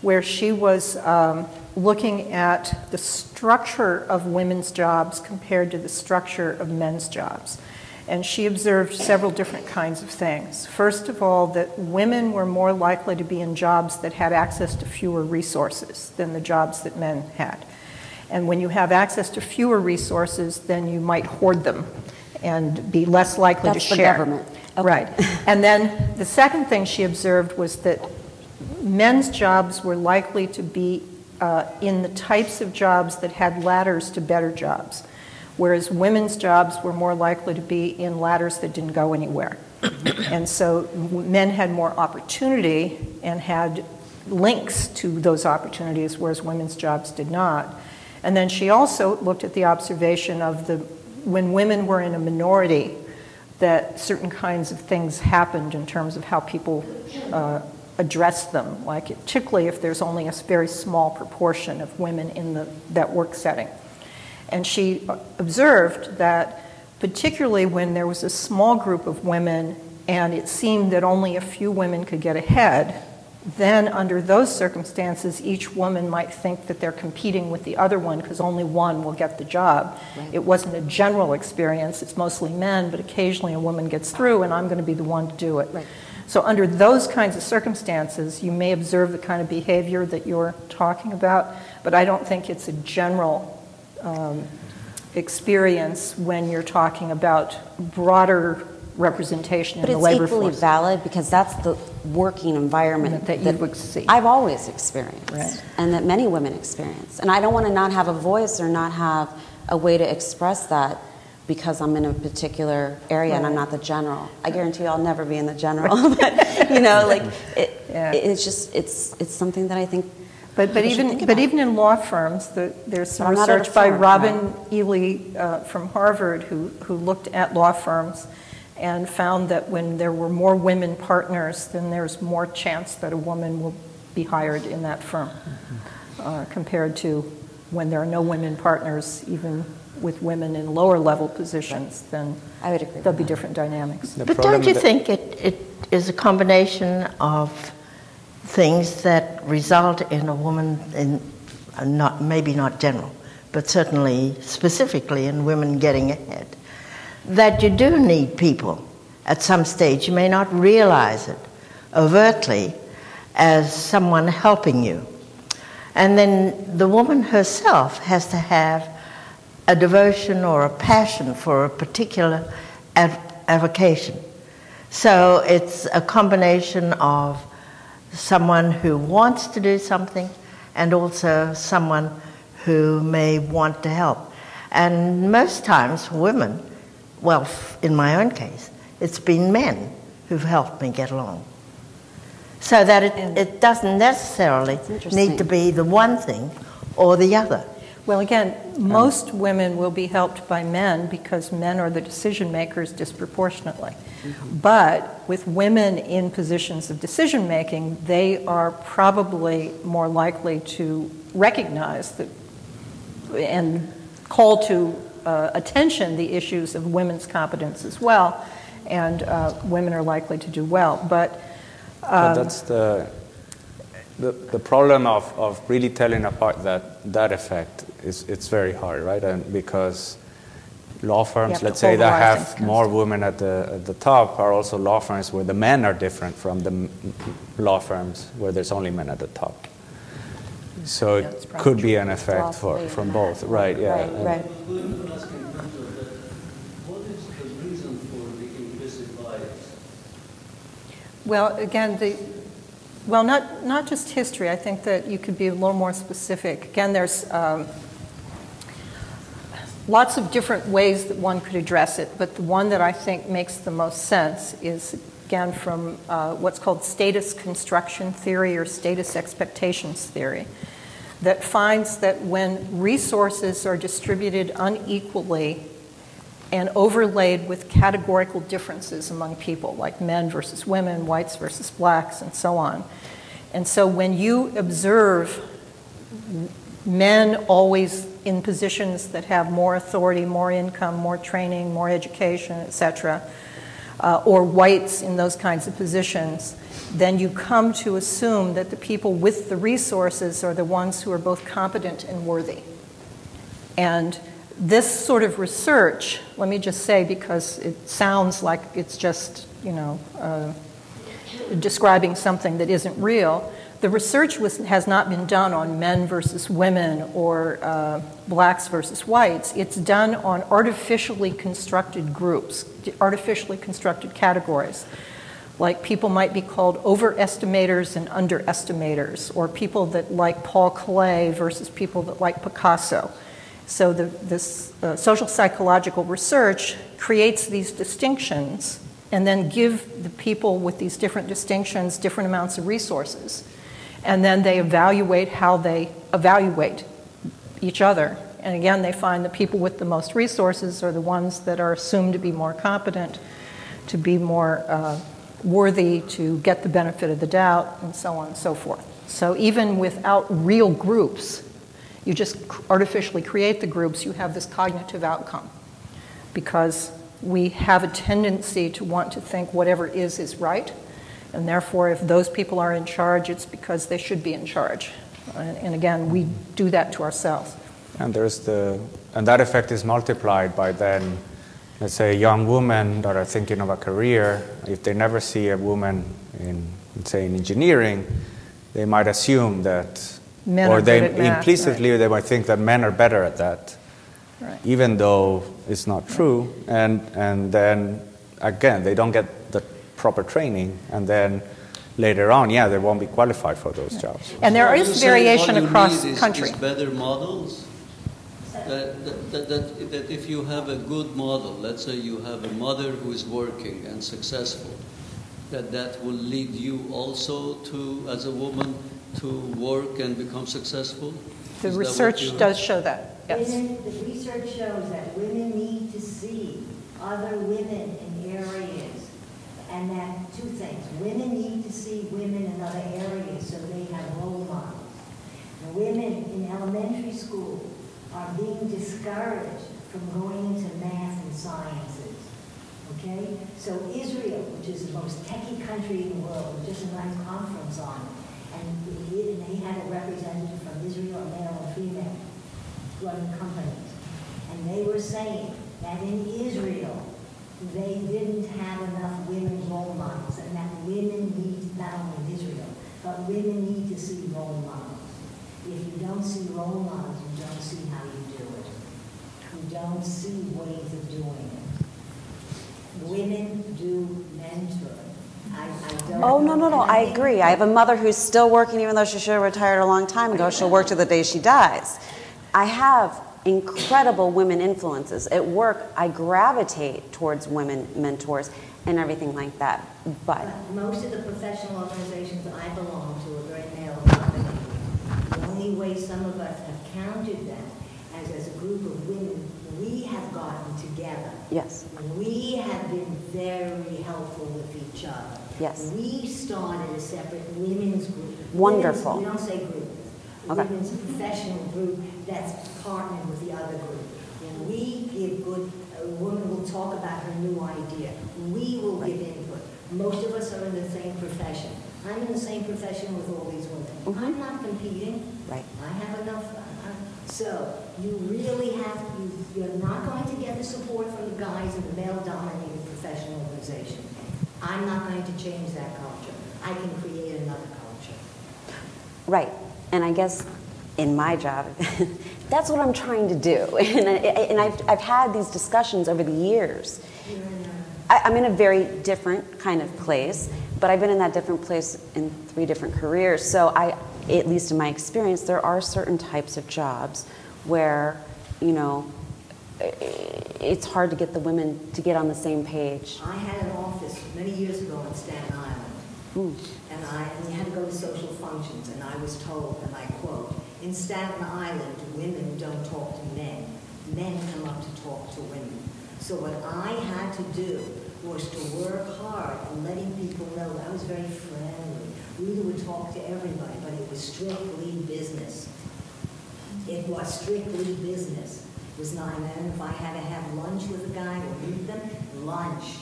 where she was um, looking at the structure of women's jobs compared to the structure of men's jobs. And she observed several different kinds of things. First of all, that women were more likely to be in jobs that had access to fewer resources than the jobs that men had. And when you have access to fewer resources, then you might hoard them and be less likely That's to the share. government. Okay. Right. And then the second thing she observed was that men's jobs were likely to be uh, in the types of jobs that had ladders to better jobs, whereas women's jobs were more likely to be in ladders that didn't go anywhere. and so men had more opportunity and had links to those opportunities, whereas women's jobs did not. And then she also looked at the observation of the when women were in a minority, that certain kinds of things happened in terms of how people uh, addressed them, like particularly if there's only a very small proportion of women in the, that work setting. And she observed that particularly when there was a small group of women and it seemed that only a few women could get ahead, then under those circumstances, each woman might think that they're competing with the other one because only one will get the job. It wasn't a general experience, it's mostly men, but occasionally a woman gets through and I'm going to be the one to do it. So, under those kinds of circumstances, you may observe the kind of behavior that you're talking about, but I don't think it's a general um, experience when you're talking about broader representation But in the it's equally valid because that's the working environment That you would see. I've always experienced Right. and that many women experience. And I don't want to not have a voice or not have a way to express that because I'm in a particular area and I'm not the general. I guarantee you I'll never be in the general. *laughs* but, you know, like *laughs* it, Yeah. it's just it's it's something that I think But, but even, but even in law firms, the, there's some I'm not at a research by firm, Robin Ely uh, from Harvard who, who looked at law firms and found that when there were more women partners, then there's more chance that a woman will be hired in that firm uh, compared to when there are no women partners, even with women in lower level positions, then I would agree. there'll be that. different dynamics. The But don't you think it, it is a combination of things that result in a woman in uh, not maybe not general, but certainly specifically in women getting ahead? That you do need people at some stage. You may not realize it overtly as someone helping you. And then the woman herself has to have a devotion or a passion for a particular av- avocation. So it's a combination of someone who wants to do something and also someone who may want to help. And most times, women, well, in my own case, it's been men who've helped me get along. So that it, it doesn't necessarily need to be the one thing or the other. Well, again, um, most women will be helped by men because men are the decision makers disproportionately. Mm-hmm. But with women in positions of decision making, they are probably more likely to recognize that and call to uh, attention the issues of women's competence as well, and uh, women are likely to do well. But But that's the the, the problem of, of really telling apart that, that effect is it's very hard, right? And because law firms, let's say, that have more women at the, at the top are also law firms where the men are different from the law firms where there's only men at the top. So it probably could be an effect for, from both, right? Yeah. Right, And- right. I'm asking Hunter that what is the reason for the implicit bias? Well, again, the, well, not, not just history. I think that you could be a little more specific. Again, there's um, lots of different ways that one could address it, but the one that I think makes the most sense is, again, from uh, what's called status construction theory or status expectations theory, that finds that when resources are distributed unequally and overlaid with categorical differences among people, like men versus women, whites versus blacks, and so on. And so when you observe men always in positions that have more authority, more income, more training, more education, etc., uh, or whites in those kinds of positions, then you come to assume that the people with the resources are the ones who are both competent and worthy. And this sort of research, let me just say, because it sounds like it's just, you know, uh, describing something that isn't real, the research was, has not been done on men versus women or uh, blacks versus whites. It's done on artificially constructed groups, artificially constructed categories. Like people might be called overestimators and underestimators, or people that like Paul Klee versus people that like Picasso. So the, this uh, social psychological research creates these distinctions and then give the people with these different distinctions different amounts of resources. And then they evaluate how they evaluate each other. And again, they find the people with the most resources are the ones that are assumed to be more competent, to be more uh, worthy, to get the benefit of the doubt, and so on and so forth. So even without real groups, you just artificially create the groups, you have this cognitive outcome. Because we have a tendency to want to think whatever is is right, and therefore, if those people are in charge, it's because they should be in charge. And, again, we do that to ourselves. And there's the and that effect is multiplied by then, let's say, a young woman that are thinking of a career. If they never see a woman in, let's say, in engineering, they might assume that, Men or are they good at math, implicitly they might think that men are better at that, Right. even though it's not true. And and then again, they don't get the proper training, and then later on, yeah, they won't be qualified for those jobs. And there So is variation across need is- country. Is better models. That, that, that, that, that if you have a good model, let's say you have a mother who is working and successful, that that will lead you also to, as a woman, to work and become successful. The Is research does show that, yes. Women, the research shows that women need to see other women in areas. And that, two things, women need to see women in other areas so they have role models. And women in elementary school are being discouraged from going into math and sciences. Okay? So Israel, which is the most techie country in the world, just a nice conference on. And he- had a representative from Israel, a male and female, running companies. And they were saying that in Israel, they didn't have enough women role models, and that women need, not only in Israel, but women need to see role models. If you don't see role models, you don't see how you do it. You don't see ways of doing it. Women do mentor. I, I don't. Oh, no, no, no, I agree. I have a mother who's still working even though she should have retired a long time ago. She'll work to the day she dies. I have incredible women influences. At work, I gravitate towards women mentors and everything like that. But But most of the professional organizations I belong to are very male dominated. The only way some of us have counted them as, as a group of women, we have gotten together. yes, We have been very helpful with each other. Yes. We started a separate women's group. Wonderful. Women's- We don't say group. Okay. Women's professional group that's partnered with the other group. When we give good, a woman will talk about her new idea. We will give input. Most of us are in the same profession. I'm in the same profession with all these women. Mhm. I'm not competing. Right. I have enough. uh, So you really have, you, you're not going to get the support from the guys in the male-dominated professional organization. I'm not going to change that culture. I can create another culture. Right. And I guess in my job, *laughs* that's what I'm trying to do. *laughs* And, I, and I've, I've had these discussions over the years. You're in I, I'm in a very different kind of place, but I've been in that different place in three different careers. So I, at least in my experience, there are certain types of jobs where, you know, it's hard to get the women to get on the same page. I had an office many years ago in Staten Island. Hmm. And I, and we had to go to social functions, and I was told, and I quote, in Staten Island, women don't talk to men. Men come up to talk to women. So what I had to do was to work hard and letting people know I was very friendly. Rita would talk to everybody, but it was strictly business. It was strictly business. It was not, and if I had to have lunch with a guy or meet them, lunch,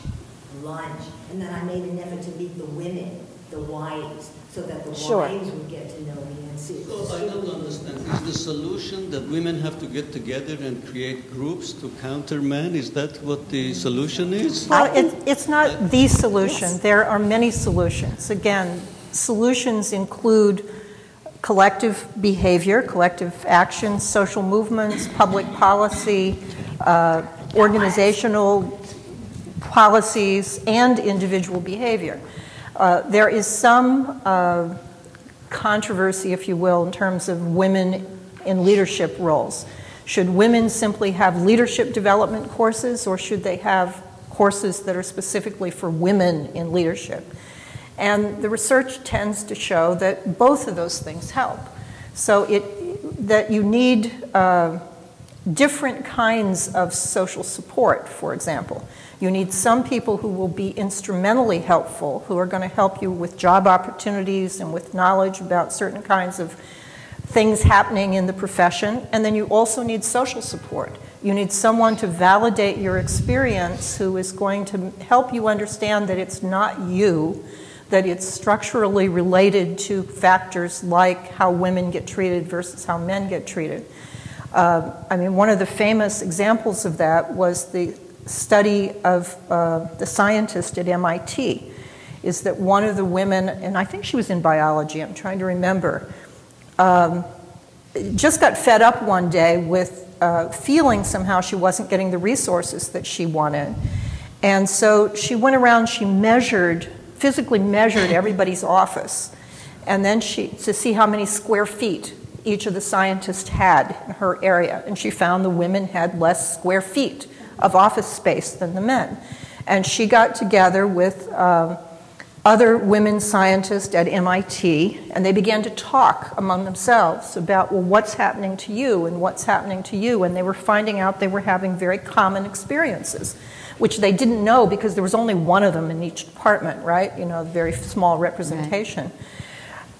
lunch. And then I made an effort to meet the women, the wives, so that the Sure. wives would get to know me and see. So I don't understand. Is the solution that women have to get together and create groups to counter men? Is that what the solution is? Well, it, it's not the solution. There are many solutions. Again, solutions include collective behavior, collective action, social movements, public policy, uh, organizational policies, and individual behavior. Uh, there is some uh, controversy, if you will, in terms of women in leadership roles. Should women simply have leadership development courses, or should they have courses that are specifically for women in leadership? And the research tends to show that both of those things help. So it, that you need uh, different kinds of social support, for example. You need some people who will be instrumentally helpful, who are going to help you with job opportunities and with knowledge about certain kinds of things happening in the profession. And then you also need social support. You need someone to validate your experience who is going to help you understand that it's not you, that it's structurally related to factors like how women get treated versus how men get treated. Uh, I mean, one of the famous examples of that was the study of uh, the scientist at MIT. Is that one of the women, and I think she was in biology, I'm trying to remember, um, just got fed up one day with uh, feeling somehow she wasn't getting the resources that she wanted. And so she went around, she measured, physically measured everybody's office, and then she, to see how many square feet each of the scientists had in her area. And she found the women had less square feet of office space than the men. And she got together with um, other women scientists at MIT, and they began to talk among themselves about, well, what's happening to you and what's happening to you. And they were finding out they were having very common experiences, which they didn't know because there was only one of them in each department, right? You know, very small representation.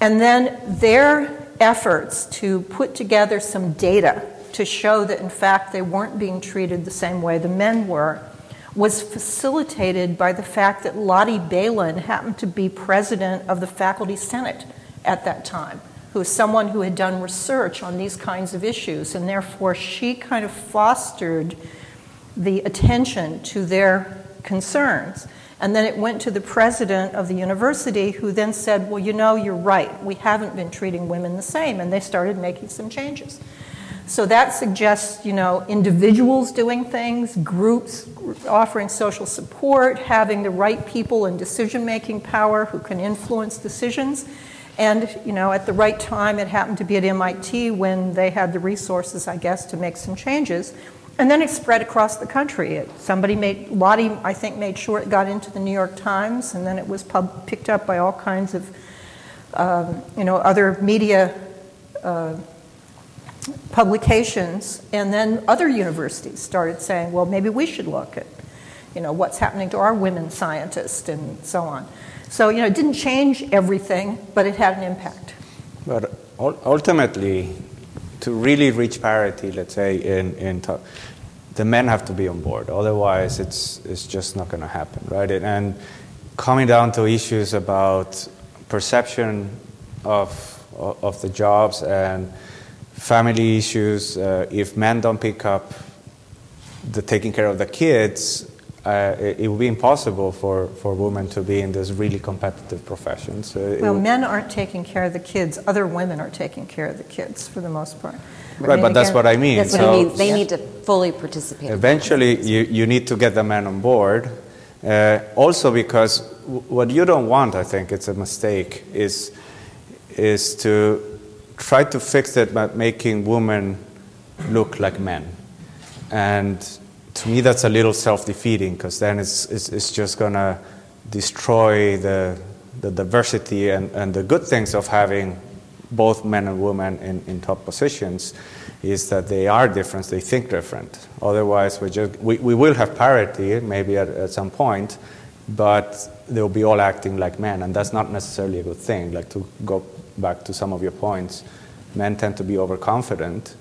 And then their efforts to put together some data to show that, in fact, they weren't being treated the same way the men were was facilitated by the fact that Lotte Bailyn happened to be president of the Faculty Senate at that time, who was someone who had done research on these kinds of issues, and therefore she kind of fostered the attention to their concerns. And then it went to the president of the university, who then said, Well, you know, you're right. We haven't been treating women the same. And they started making some changes. So that suggests, you know, individuals doing things, groups offering social support, having the right people in decision-making power who can influence decisions. And, you know, at the right time, it happened to be at MIT when they had the resources, I guess, to make some changes. And then it spread across the country. It, somebody made, Lotte, I think, made sure it got into the New York Times, and then it was pub, picked up by all kinds of, um, you know, other media uh, publications. And then other universities started saying, well, maybe we should look at, you know, what's happening to our women scientists and so on. So, you know, it didn't change everything, but it had an impact. But ultimately, to really reach parity, let's say, in, in to- the men have to be on board. Otherwise, it's, it's just not going to happen, right? And, and coming down to issues about perception of, of the jobs and family issues. Uh, if men don't pick up the taking care of the kids, uh, it, it, would be impossible for, for women to be in these really competitive professions. Uh, well, men aren't taking care of the kids. Other women are taking care of the kids for the most part. Right, I mean, but that's what I mean. That's so what I mean. They need to fully participate. Eventually, you, you need to get the men on board. Uh, also, because w- what you don't want, I think it's a mistake, is, is to try to fix it by making women look like men. And to me, that's a little self defeating because then it's, it's, it's just going to destroy the, the diversity and, and the good things of having both men and women in, in top positions is that they are different, they think different. Otherwise, we, just, we, we will have parity maybe at, at some point, but they'll be all acting like men, and that's not necessarily a good thing. Like to go back to some of your points, men tend to be overconfident.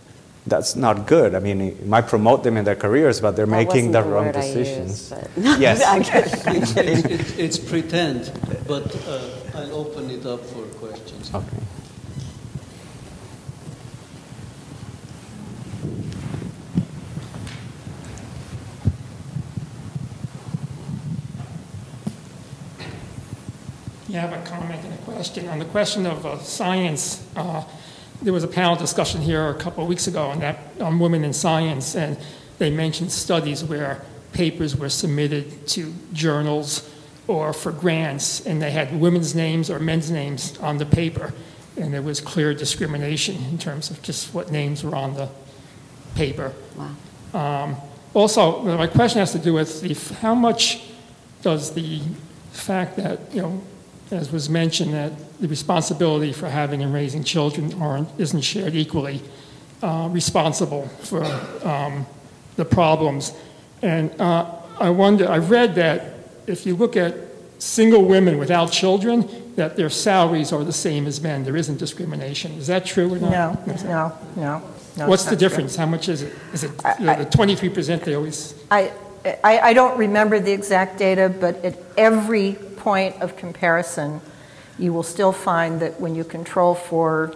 That's not good. I mean, it might promote them in their careers, but they're that making the, the wrong decisions. Used, *laughs* yes. *laughs* it's, *laughs* it's, it's, pretend, but uh, I'll open it up for questions. Okay. Have a comment and a question. On the question of uh, science, uh, there was a panel discussion here a couple of weeks ago on that on women in science, and they mentioned studies where papers were submitted to journals or for grants, and they had women's names or men's names on the paper, and there was clear discrimination in terms of just what names were on the paper. Wow. Um, also, my question has to do with the, how much does the fact that you know as was mentioned, that the responsibility for having and raising children aren't, isn't shared equally uh, responsible for um, the problems. And uh, I wonder, I read that if you look at single women without children, that their salaries are the same as men. There isn't discrimination. Is that true or not? No, no, no. no What's the difference? True. How much is it? Is it you know, the 23% they always. I, I, I don't remember the exact data, but at every point of comparison, you will still find that when you control for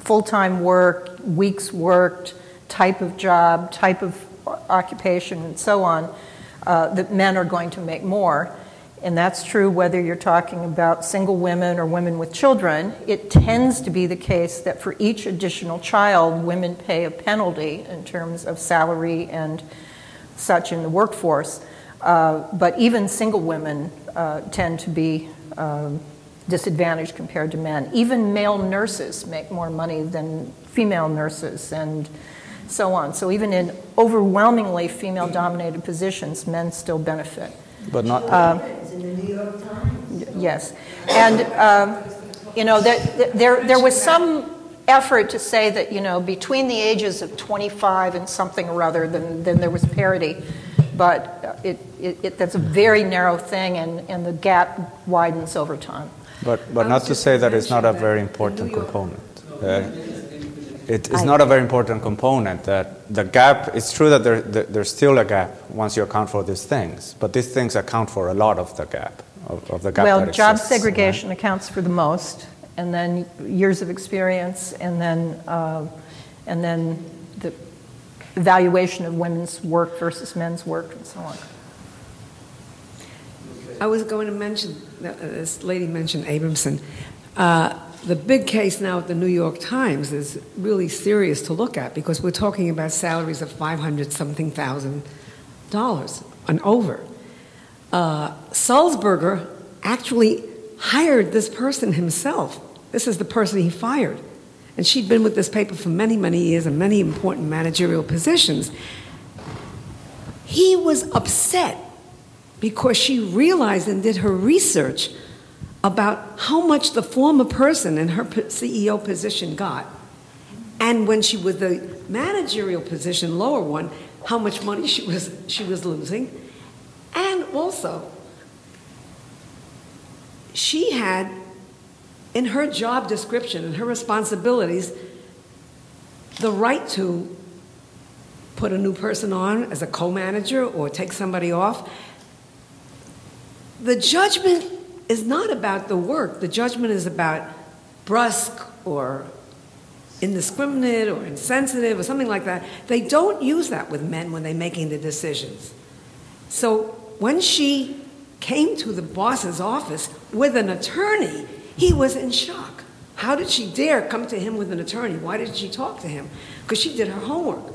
full time work, weeks worked, type of job, type of occupation, and so on, uh, that men are going to make more. And that's true whether you're talking about single women or women with children. It tends to be the case that for each additional child, women pay a penalty in terms of salary and such in the workforce. Uh, but even single women uh, tend to be um, disadvantaged compared to men. Even male nurses make more money than female nurses, and so on. So even in overwhelmingly female-dominated positions, men still benefit. But not. Uh, in the New York Times. Yes, and um, you know there, there there was some effort to say that you know between the ages of 25 and something or other, then then there was parity but it, it, it, that's a very narrow thing, and, and the gap widens over time. But, but not to say that it's not a very important component. Uh, it is not a very important component. That the gap. It's true that there, there's still a gap once you account for these things, but these things account for a lot of the gap. Of, of the gap well, job exists, segregation right? accounts for the most, and then years of experience, and then uh, and then the evaluation of women's work versus men's work and so on. I was going to mention, uh, this lady mentioned Abramson. Uh, the big case now at the New York Times is really serious to look at because we're talking about salaries of 500 something thousand dollars and over. Uh, actually hired this person himself. This is the person he fired. And she'd been with this paper for many, many years in many important managerial positions. He was upset because she realized and did her research about how much the former person in her CEO position got. And when she was the managerial position, lower one, how much money she was, she was losing. And also, she had in her job description and her responsibilities the right to put a new person on as a co manager or take somebody off. The judgment is not about the work. The judgment is about brusque or indiscriminate or insensitive or something like that. They don't use that with men when they're making the decisions. So when she came to the boss's office with an attorney, he was in shock. How did she dare come to him with an attorney? Why did she talk to him? Because she did her homework.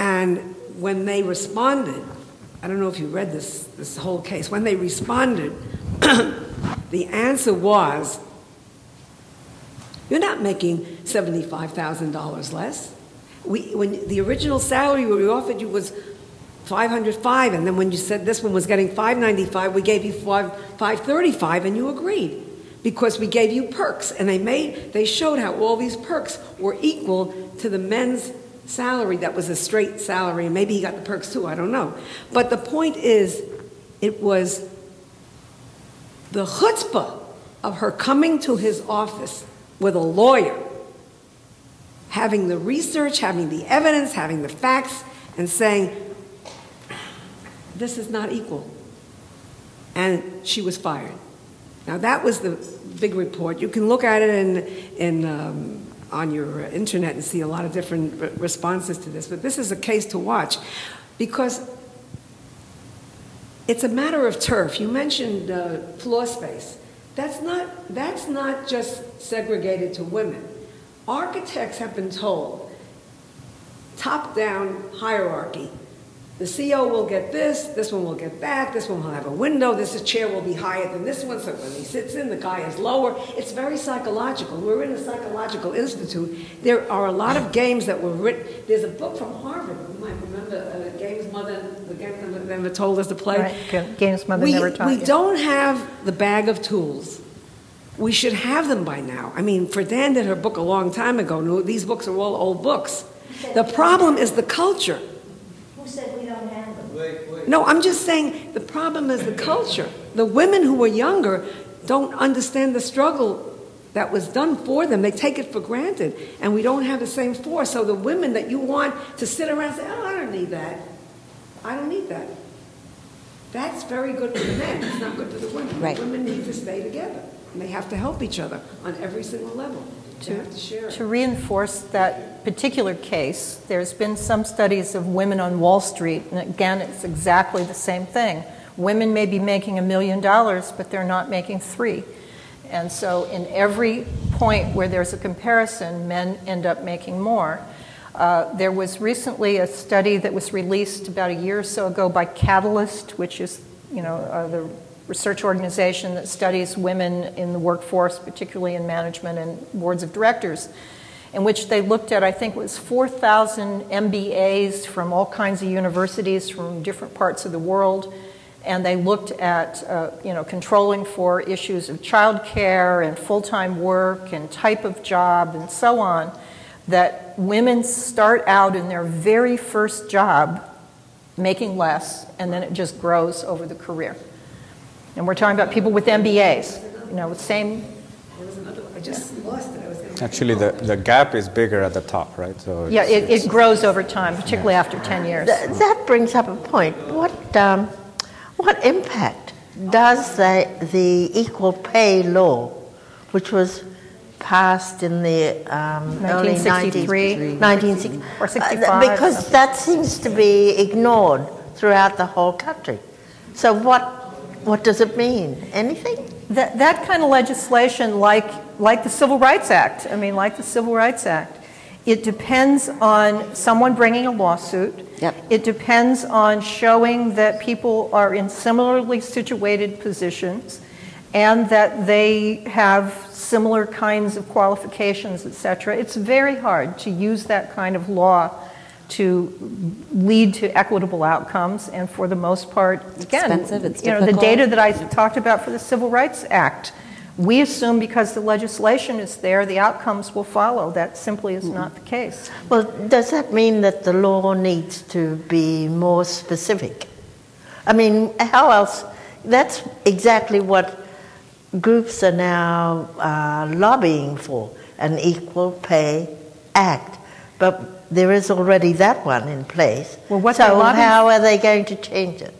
And when they responded, I don't know if you read this, this whole case, when they responded, *clears throat* the answer was you're not making $75,000 less. We, when the original salary we offered you was 505 and then when you said this one was getting 595 we gave you 5, 535 and you agreed because we gave you perks and they made they showed how all these perks were equal to the men's salary that was a straight salary and maybe he got the perks too i don't know but the point is it was the chutzpah of her coming to his office with a lawyer having the research having the evidence having the facts and saying this is not equal. And she was fired. Now, that was the big report. You can look at it in, in, um, on your internet and see a lot of different re- responses to this, but this is a case to watch because it's a matter of turf. You mentioned uh, floor space. That's not, that's not just segregated to women. Architects have been told top down hierarchy the CO will get this, this one will get that, this one will have a window, this chair will be higher than this one, so when he sits in, the guy is lower. It's very psychological. We're in a psychological institute. There are a lot of games that were written. There's a book from Harvard. You might remember uh, Games Mother, the game that never told us to play. Right. Games Mother we, never taught We you. don't have the bag of tools. We should have them by now. I mean, Friedan did her book a long time ago. No, these books are all old books. The problem is the culture. Who said we don't have them? Wait, wait. No, I'm just saying the problem is the culture. The women who are younger don't understand the struggle that was done for them. They take it for granted, and we don't have the same force. So the women that you want to sit around and say, "Oh, I don't need that. I don't need that." That's very good for the men. It's not good for the women. Right. The women need to stay together, and they have to help each other on every single level. To To reinforce that particular case, there's been some studies of women on Wall Street, and again, it's exactly the same thing. Women may be making a million dollars, but they're not making three. And so, in every point where there's a comparison, men end up making more. Uh, there was recently a study that was released about a year or so ago by Catalyst, which is, you know, uh, the research organization that studies women in the workforce, particularly in management and boards of directors, in which they looked at, I think it was 4,000 MBAs from all kinds of universities from different parts of the world. And they looked at, uh, you know, controlling for issues of childcare and full-time work and type of job and so on. That women start out in their very first job making less, and then it just grows over the career. And we're talking about people with MBAs, you know, with same. There was another one. I just lost it. I was gonna- Actually, the, the gap is bigger at the top, right? So Yeah, it, it grows over time, particularly after 10 years. Th- that brings up a point. What, um, what impact does the, the equal pay law, which was passed in the um, early 1963. 90s, 1960, Or uh, because that seems to be ignored throughout the whole country. So what, what does it mean? Anything? That, that kind of legislation, like, like the Civil Rights Act, I mean, like the Civil Rights Act, it depends on someone bringing a lawsuit. Yep. It depends on showing that people are in similarly situated positions and that they have similar kinds of qualifications, et cetera. It's very hard to use that kind of law to lead to equitable outcomes, and for the most part, again, you know, the data that I talked about for the Civil Rights Act, we assume because the legislation is there, the outcomes will follow. That simply is not the case. Well, does that mean that the law needs to be more specific? I mean, how else? That's exactly what groups are now uh, lobbying for an equal pay act. But there is already that one in place. Well, what so they're lobbying- how are they going to change it?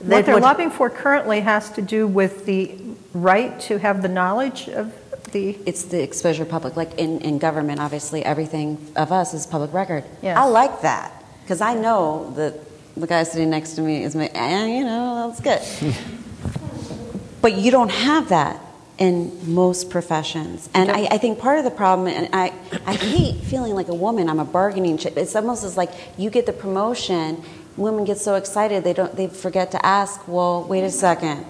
they What they're would- lobbying for currently has to do with the right to have the knowledge of the, It's the exposure public, like in, in government, obviously, everything of us is public record. Yes. I like that, because I know that the guy sitting next to me is, my, eh, you know, that's good. *laughs* but you don't have that in most professions. And I, I think part of the problem, and I, I hate feeling like a woman, I'm a bargaining chip. It's almost as like you get the promotion, women get so excited, they, don't, they forget to ask, well, wait a second.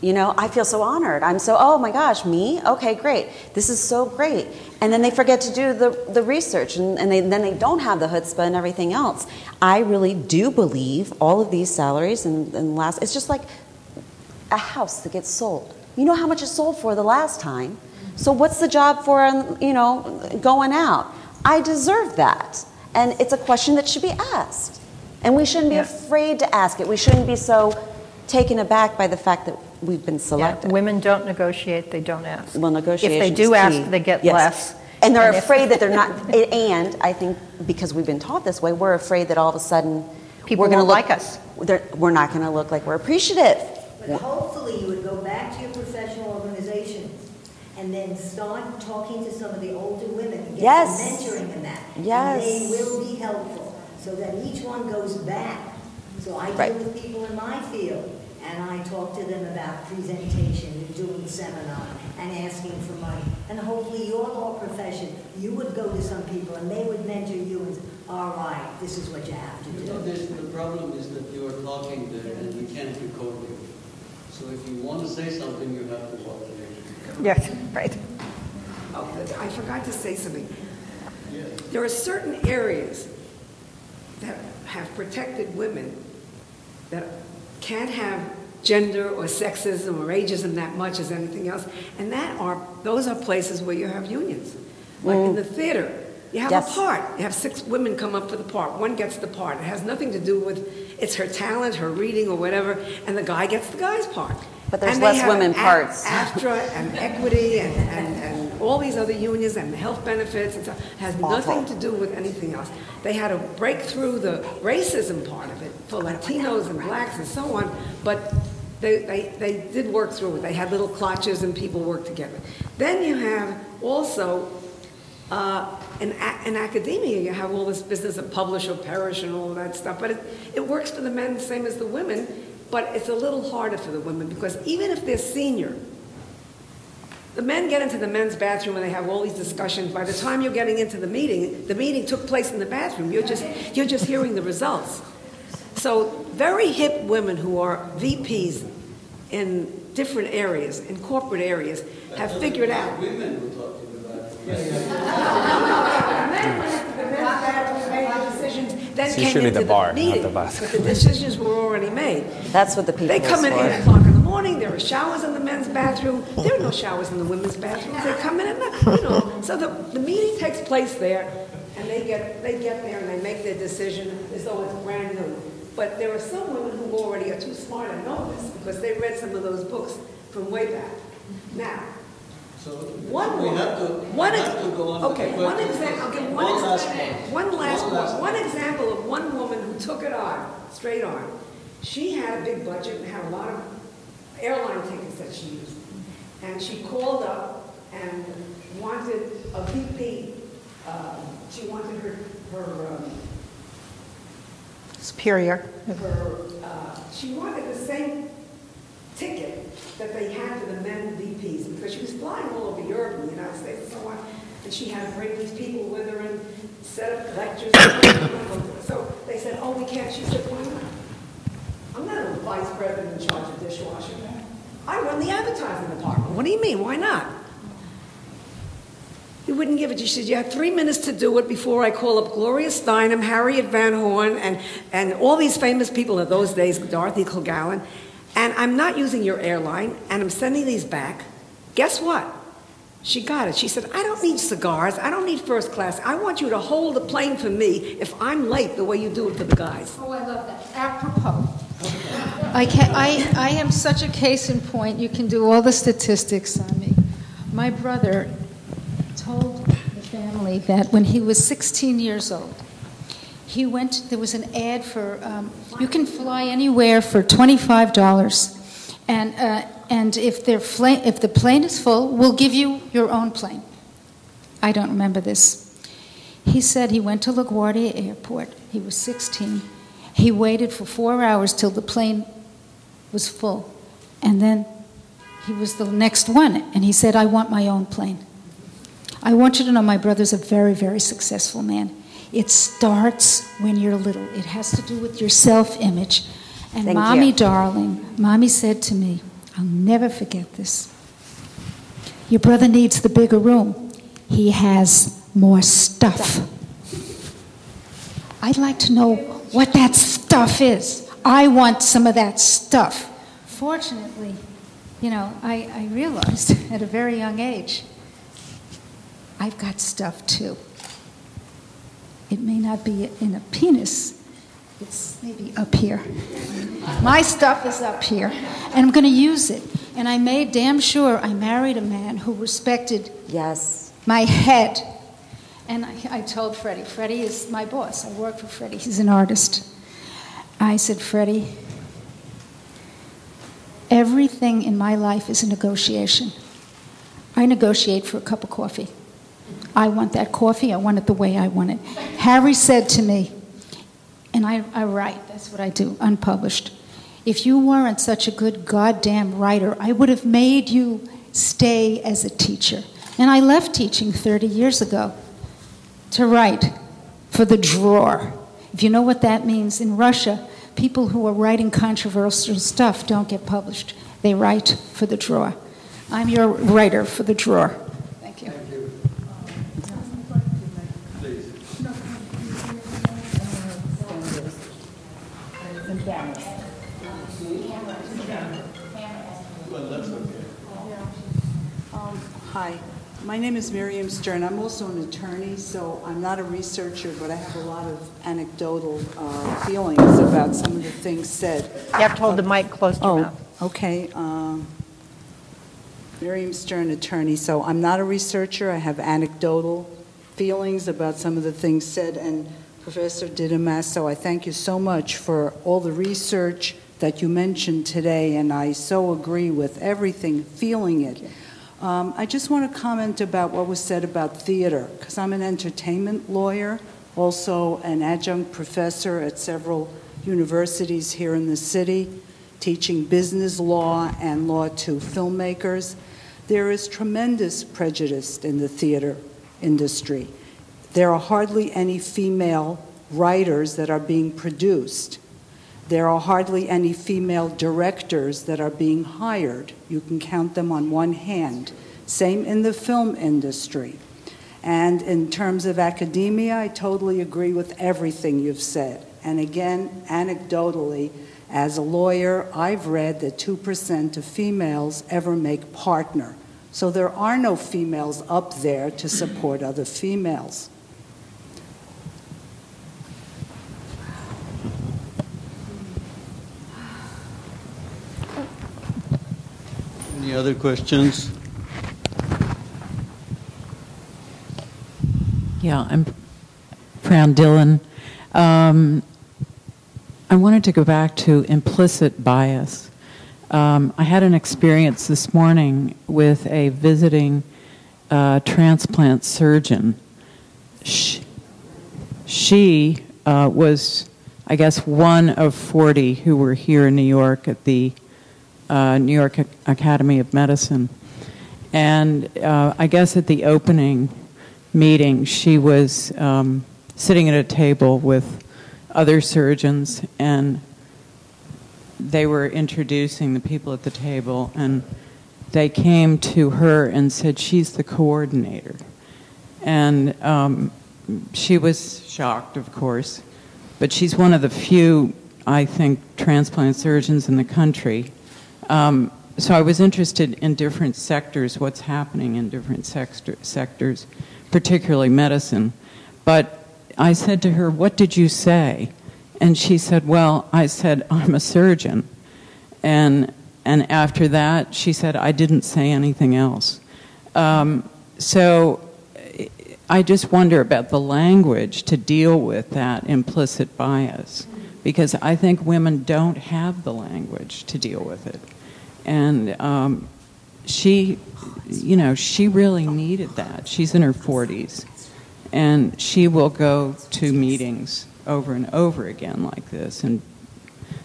You know, I feel so honored. I'm so, oh my gosh, me? Okay, great. This is so great. And then they forget to do the, the research and, and they, then they don't have the chutzpah and everything else. I really do believe all of these salaries and, and last, it's just like a house that gets sold. You know how much it sold for the last time. So what's the job for, um, you know, going out? I deserve that. And it's a question that should be asked. And we shouldn't be Yeah. afraid to ask it. We shouldn't be so taken aback by the fact that we've been yeah, selected. women don't negotiate, they don't ask. Well, negotiation. If they do ask, they get less. And they're And if- afraid that they're not. *laughs* And I think because we've been taught this way, we're afraid that all of a sudden People we're going to look like us. We're not going to look like we're appreciative. But hopefully you would go back to your professional organizations and then start talking to some of the older women and get Yes. some mentoring in that. Yes. And they will be helpful, so that each one goes back. So I Right. deal with people in my field, and I talk to them about presentation and doing seminar and asking for money. And hopefully your law profession, you would go to some people and they would mentor you and, say, all right, this is what you have to You know, do. this, the problem is that you are talking there and we can't record you. So if you want to say something, you have to walk away. Yes, right. Oh, I forgot to say something. There are certain areas that have protected women that can't have gender or sexism or ageism that much as anything else, and that are those are places where you have unions, like in mm. the theater. You have Yes. a part. You have six women come up for the part. One gets the part. It has nothing to do with it's her talent, her reading, or whatever, and the guy gets the guy's part. But there's And less women A- parts. AFTRA and equity and, and, and all these other unions and health benefits and stuff has nothing to do with anything else. They had to break through the racism part of it for Latinos and blacks and so on, but they, they, they did work through it. They had little clutches and people worked together. Then you have also uh, in, in academia, you have all this business of publish or perish and all that stuff, but it, it works for the men the same as the women, but it's a little harder for the women because even if they're senior, the men get into the men's bathroom and they have all these discussions. By the time you're getting into the meeting, the meeting took place in the bathroom. You're just, you're just hearing the results. So very hip women who are VPs in different areas, in corporate areas, have figured out. Women who talk to you about *laughs* Then It's came usually into the bar, not meeting, the bathroom. But the decisions were already made. That's what the people They come in is for. 8 o'clock in the morning, there are showers in the men's bathroom, there are no showers in the women's bathroom. they come in and, you know, so the, the meeting takes place there, and they get, they get there and they make their decision as though it's brand new. But there are some women who already are too smart to know this, because they read some of those books from way back. Now, So one we woman, have to, one, we ex- have to go on. okay, one example, okay, one, One last example, one. one last One one, last one example of one woman who took it on, straight on. She had a big budget and had a lot of airline tickets that she used. And she called up and wanted a VP, uh, she wanted her, her, um, Superior. her, uh, she wanted the same ticket that they had for the men VPs, because she was flying all over Europe and the United States and so on, and she had to bring these people with her and set up lectures. So they said, oh, we can't. She said, why not? I'm not a vice president in charge of dishwashing. I run the advertising department. What do you mean, why not? He wouldn't give it. She said, You have three minutes to do it before I call up Gloria Steinem, Harriet Van Horne, and, and all these famous people of those days, Dorothy Kilgallen. And I'm not using your airline, and I'm sending these back. Guess what? She got it. She said, I don't need cigars. I don't need first class. I want you to hold the plane for me if I'm late the way you do it for the guys. Oh, I love that. Apropos. I, can, I, I am such a case in point. You can do all the statistics on me. My brother told the family that when he was 16 years old, he went, there was an ad for, um, you can fly anywhere for $25. And, uh, and if, fla- if the plane is full, we'll give you your own plane. I don't remember this. He said he went to LaGuardia Airport. He was 16. He waited for four hours till the plane was full. And then he was the next one. And he said, I want my own plane. I want you to know my brother's a very, very successful man. It starts when you're little, it has to do with your self image. And Thank mommy, you. darling, mommy said to me, I'll never forget this. Your brother needs the bigger room. He has more stuff. I'd like to know what that stuff is. I want some of that stuff. Fortunately, you know, I, I realized *laughs* at a very young age, I've got stuff too. It may not be in a penis, it's maybe up here. My stuff is up here, and I'm going to use it. And I made damn sure I married a man who respected Yes. my head. And I, I told Freddie, Freddie is my boss. I work for Freddie, he's an artist. I said, Freddie, everything in my life is a negotiation. I negotiate for a cup of coffee. I want that coffee, I want it the way I want it. Harry said to me, and I, I write, that's what I do, unpublished. If you weren't such a good goddamn writer, I would have made you stay as a teacher. And I left teaching 30 years ago to write for the drawer. If you know what that means, in Russia, people who are writing controversial stuff don't get published. They write for the drawer. I'm your writer for the drawer. Hi, my name is Miriam Stern. I'm also an attorney, so I'm not a researcher, but I have a lot of anecdotal uh, feelings about some of the things said. You have to hold the mic close to your Oh, mouth. okay. um, Miriam Stern, attorney. So I'm not a researcher. I have anecdotal feelings about some of the things said. And Professor Didymas, so I thank you so much for all the research that you mentioned today, and I so agree with everything, feeling it. Um, I just want to comment about what was said about theater, because I'm an entertainment lawyer, also an adjunct professor at several universities here in the city, teaching business law and law to filmmakers. There is tremendous prejudice in the theater industry. There are hardly any female writers that are being produced. There are hardly any female directors that are being hired. You can count them on one hand. Same in the film industry. And in terms of academia, I totally agree with everything you've said. And again, anecdotally, as a lawyer, I've read that 2% of females ever make partner. So there are no females up there to support other females. Any other questions? Yeah, I'm Fran Dillon. Um, I wanted to go back to implicit bias. Um, I had an experience this morning with a visiting uh, transplant surgeon. She, she uh, was, I guess, one of 40 who were here in New York at the uh, New York Academy of Medicine. And uh, I guess at the opening meeting, she was um, sitting at a table with other surgeons, and they were introducing the people at the table, and they came to her and said, She's the coordinator. And um, she was shocked, of course, but she's one of the few, I think, transplant surgeons in the country. Um, so I was interested in different sectors, what's happening in different sector, sectors, particularly medicine. But I said to her, What did you say? And she said, Well, I said, I'm a surgeon. And, and after that, she said, I didn't say anything else. Um, so I just wonder about the language to deal with that implicit bias because I think women don't have the language to deal with it. And um, she, you know, she really needed that. She's in her 40s. And she will go to meetings over and over again like this. And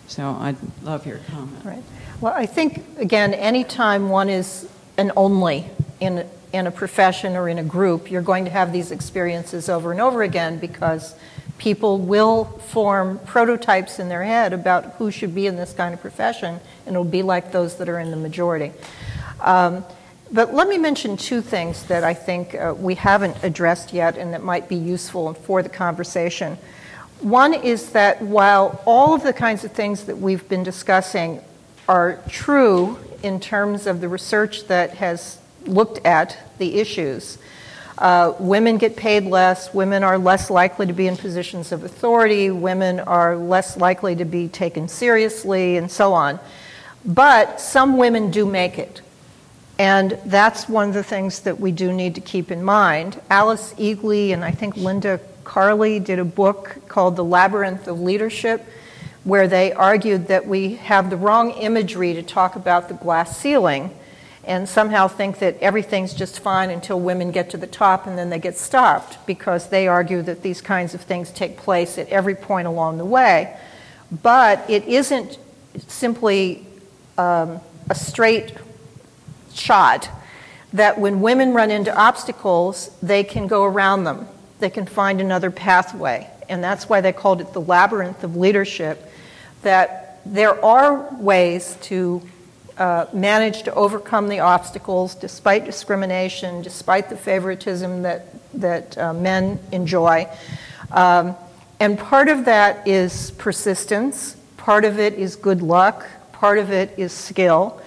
so I'd love your comment. Right. Well, I think, again, anytime one is an only in, in a profession or in a group, you're going to have these experiences over and over again because people will form prototypes in their head about who should be in this kind of profession, and it'll be like those that are in the majority. Um, but let me mention two things that I think uh, we haven't addressed yet and that might be useful for the conversation. One is that while all of the kinds of things that we've been discussing are true in terms of the research that has looked at the issues, uh, women get paid less, women are less likely to be in positions of authority, women are less likely to be taken seriously, and so on. But some women do make it. And that's one of the things that we do need to keep in mind. Alice Eagly and I think Linda Carli did a book called The Labyrinth of Leadership, where they argued that we have the wrong imagery to talk about the glass ceiling and somehow think that everything's just fine until women get to the top and then they get stopped because they argue that these kinds of things take place at every point along the way. But it isn't simply um, a straight shot that when women run into obstacles, they can go around them, they can find another pathway. And that's why they called it the labyrinth of leadership, that there are ways to uh, manage to overcome the obstacles despite discrimination, despite the favoritism that, that uh, men enjoy. Um, and part of that is persistence, part of it is good luck, part of it is skill.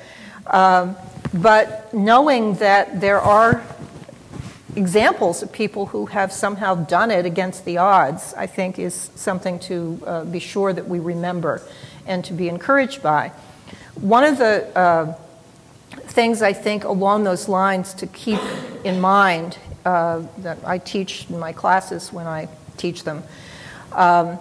Um, but knowing that there are examples of people who have somehow done it against the odds, I think is something to uh, be sure that we remember and to be encouraged by. One of the uh, things I think along those lines to keep in mind uh, that I teach in my classes when I teach them um,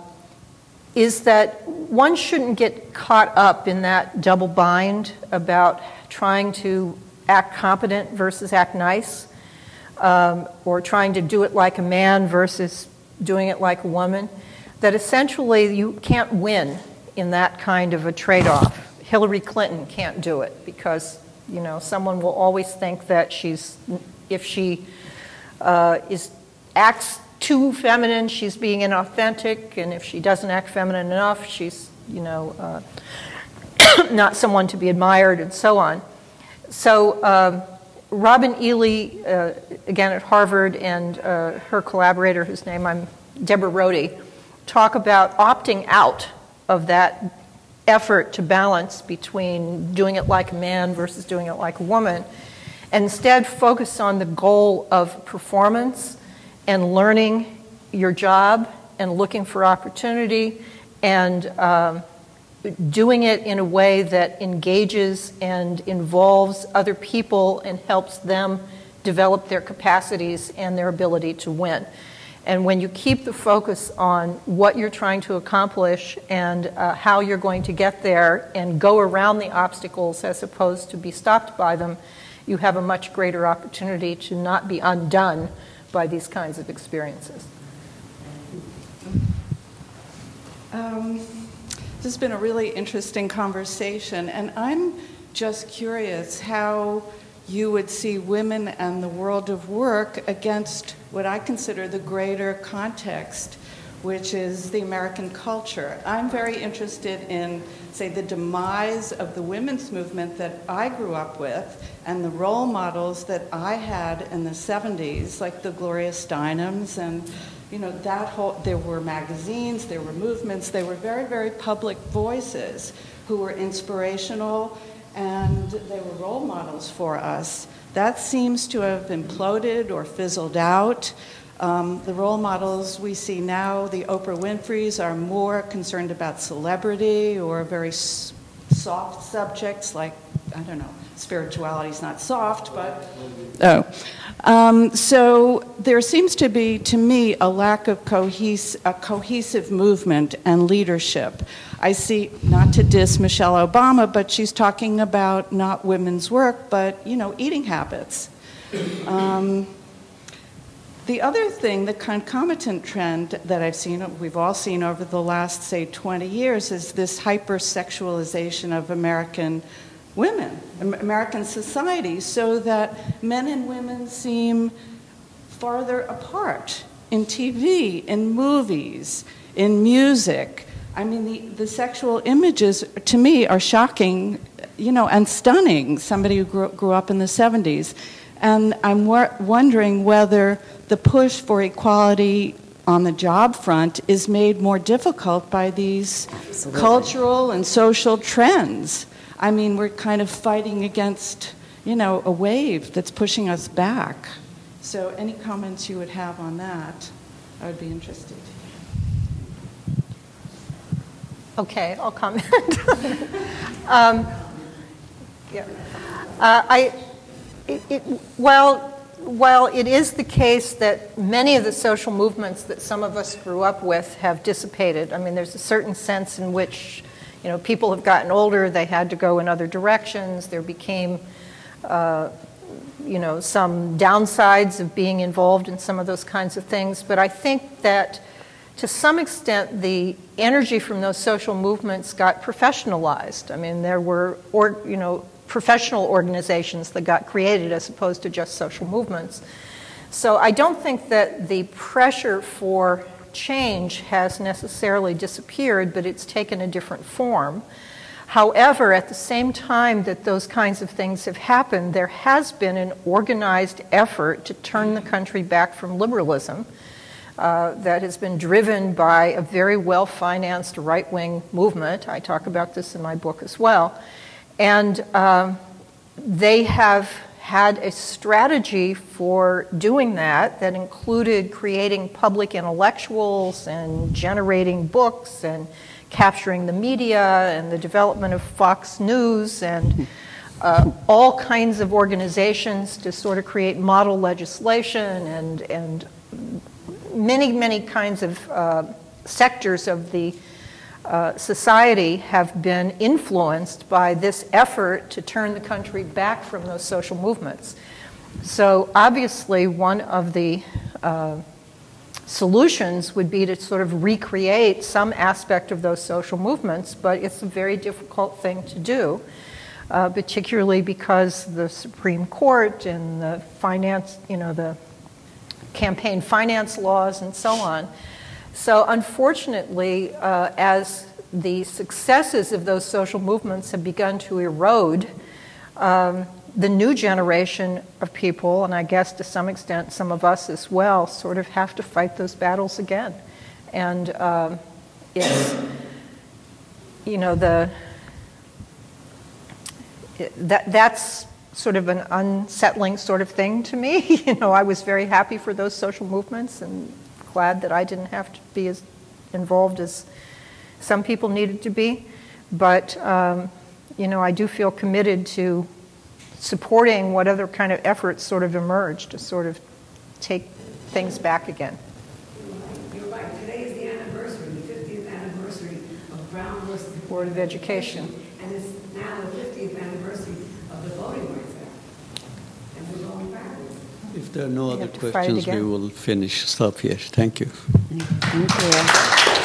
is that one shouldn't get caught up in that double bind about trying to act competent versus act nice, um, or trying to do it like a man versus doing it like a woman, that essentially you can't win in that kind of a trade off. Hillary Clinton can't do it because you know someone will always think that she's if she uh, is acts too feminine, she's being inauthentic, and if she doesn't act feminine enough, she's you know uh, *coughs* not someone to be admired, and so on. So, um, Robin Ely, uh, again at Harvard, and uh, her collaborator, whose name I'm Deborah Rohde, talk about opting out of that effort to balance between doing it like a man versus doing it like a woman, and instead focus on the goal of performance and learning your job and looking for opportunity and um, doing it in a way that engages and involves other people and helps them develop their capacities and their ability to win. And when you keep the focus on what you're trying to accomplish and uh, how you're going to get there and go around the obstacles as opposed to be stopped by them, you have a much greater opportunity to not be undone by these kinds of experiences. Um. This has been a really interesting conversation, and I'm just curious how you would see women and the world of work against what I consider the greater context, which is the American culture. I'm very interested in, say, the demise of the women's movement that I grew up with and the role models that I had in the 70s, like the Gloria Steinems and you know, that whole, there were magazines, there were movements, they were very, very public voices who were inspirational and they were role models for us. That seems to have imploded or fizzled out. Um, the role models we see now, the Oprah Winfreys, are more concerned about celebrity or very s- soft subjects like, I don't know, spirituality is not soft, but. Oh. Um, so there seems to be, to me, a lack of cohes- a cohesive movement and leadership. I see, not to diss Michelle Obama, but she's talking about not women's work, but you know, eating habits. Um, the other thing, the concomitant trend that I've seen, we've all seen over the last, say, 20 years, is this hypersexualization of American women, American society, so that men and women seem farther apart in TV, in movies, in music. I mean, the, the sexual images to me are shocking, you know, and stunning. Somebody who grew, grew up in the 70s. And I'm wondering whether the push for equality on the job front is made more difficult by these Absolutely. cultural and social trends. I mean, we're kind of fighting against, you know, a wave that's pushing us back. So, any comments you would have on that, I would be interested. Okay, I'll comment. *laughs* um, yeah. Uh, I, it, it, while, while it is the case that many of the social movements that some of us grew up with have dissipated, I mean, there's a certain sense in which you know, people have gotten older, they had to go in other directions, there became, uh, you know, some downsides of being involved in some of those kinds of things. But I think that to some extent, the energy from those social movements got professionalized. I mean, there were, or, you know, professional organizations that got created as opposed to just social movements. So I don't think that the pressure for change has necessarily disappeared, but it's taken a different form. However, at the same time that those kinds of things have happened, there has been an organized effort to turn the country back from liberalism uh, that has been driven by a very well financed right wing movement. I talk about this in my book as well. And um, they have had a strategy for doing that that included creating public intellectuals and generating books and capturing the media and the development of Fox News and uh, all kinds of organizations to sort of create model legislation and, and many, many kinds of uh, sectors of the uh, society have been influenced by this effort to turn the country back from those social movements. So, obviously, one of the uh, solutions would be to sort of recreate some aspect of those social movements, but it's a very difficult thing to do, uh, particularly because the Supreme Court and the finance, you know, the campaign finance laws and so on so, unfortunately, uh, as the successes of those social movements have begun to erode, um, the new generation of people, and I guess to some extent some of us as well, sort of have to fight those battles again. And um, it's, you know, the, that, that's sort of an unsettling sort of thing to me. *laughs* you know, I was very happy for those social movements and glad that I didn't have to be as involved as some people needed to be. But, um, you know, I do feel committed to supporting what other kind of efforts sort of emerge to sort of take things back again. You're right. Today is the anniversary, the 50th anniversary of Brown Board of Education. And it's now the 50th anniversary of the Voting Rights Act. And we're going backwards. If there are no other questions, we will finish. Stop here. Thank you. Thank you.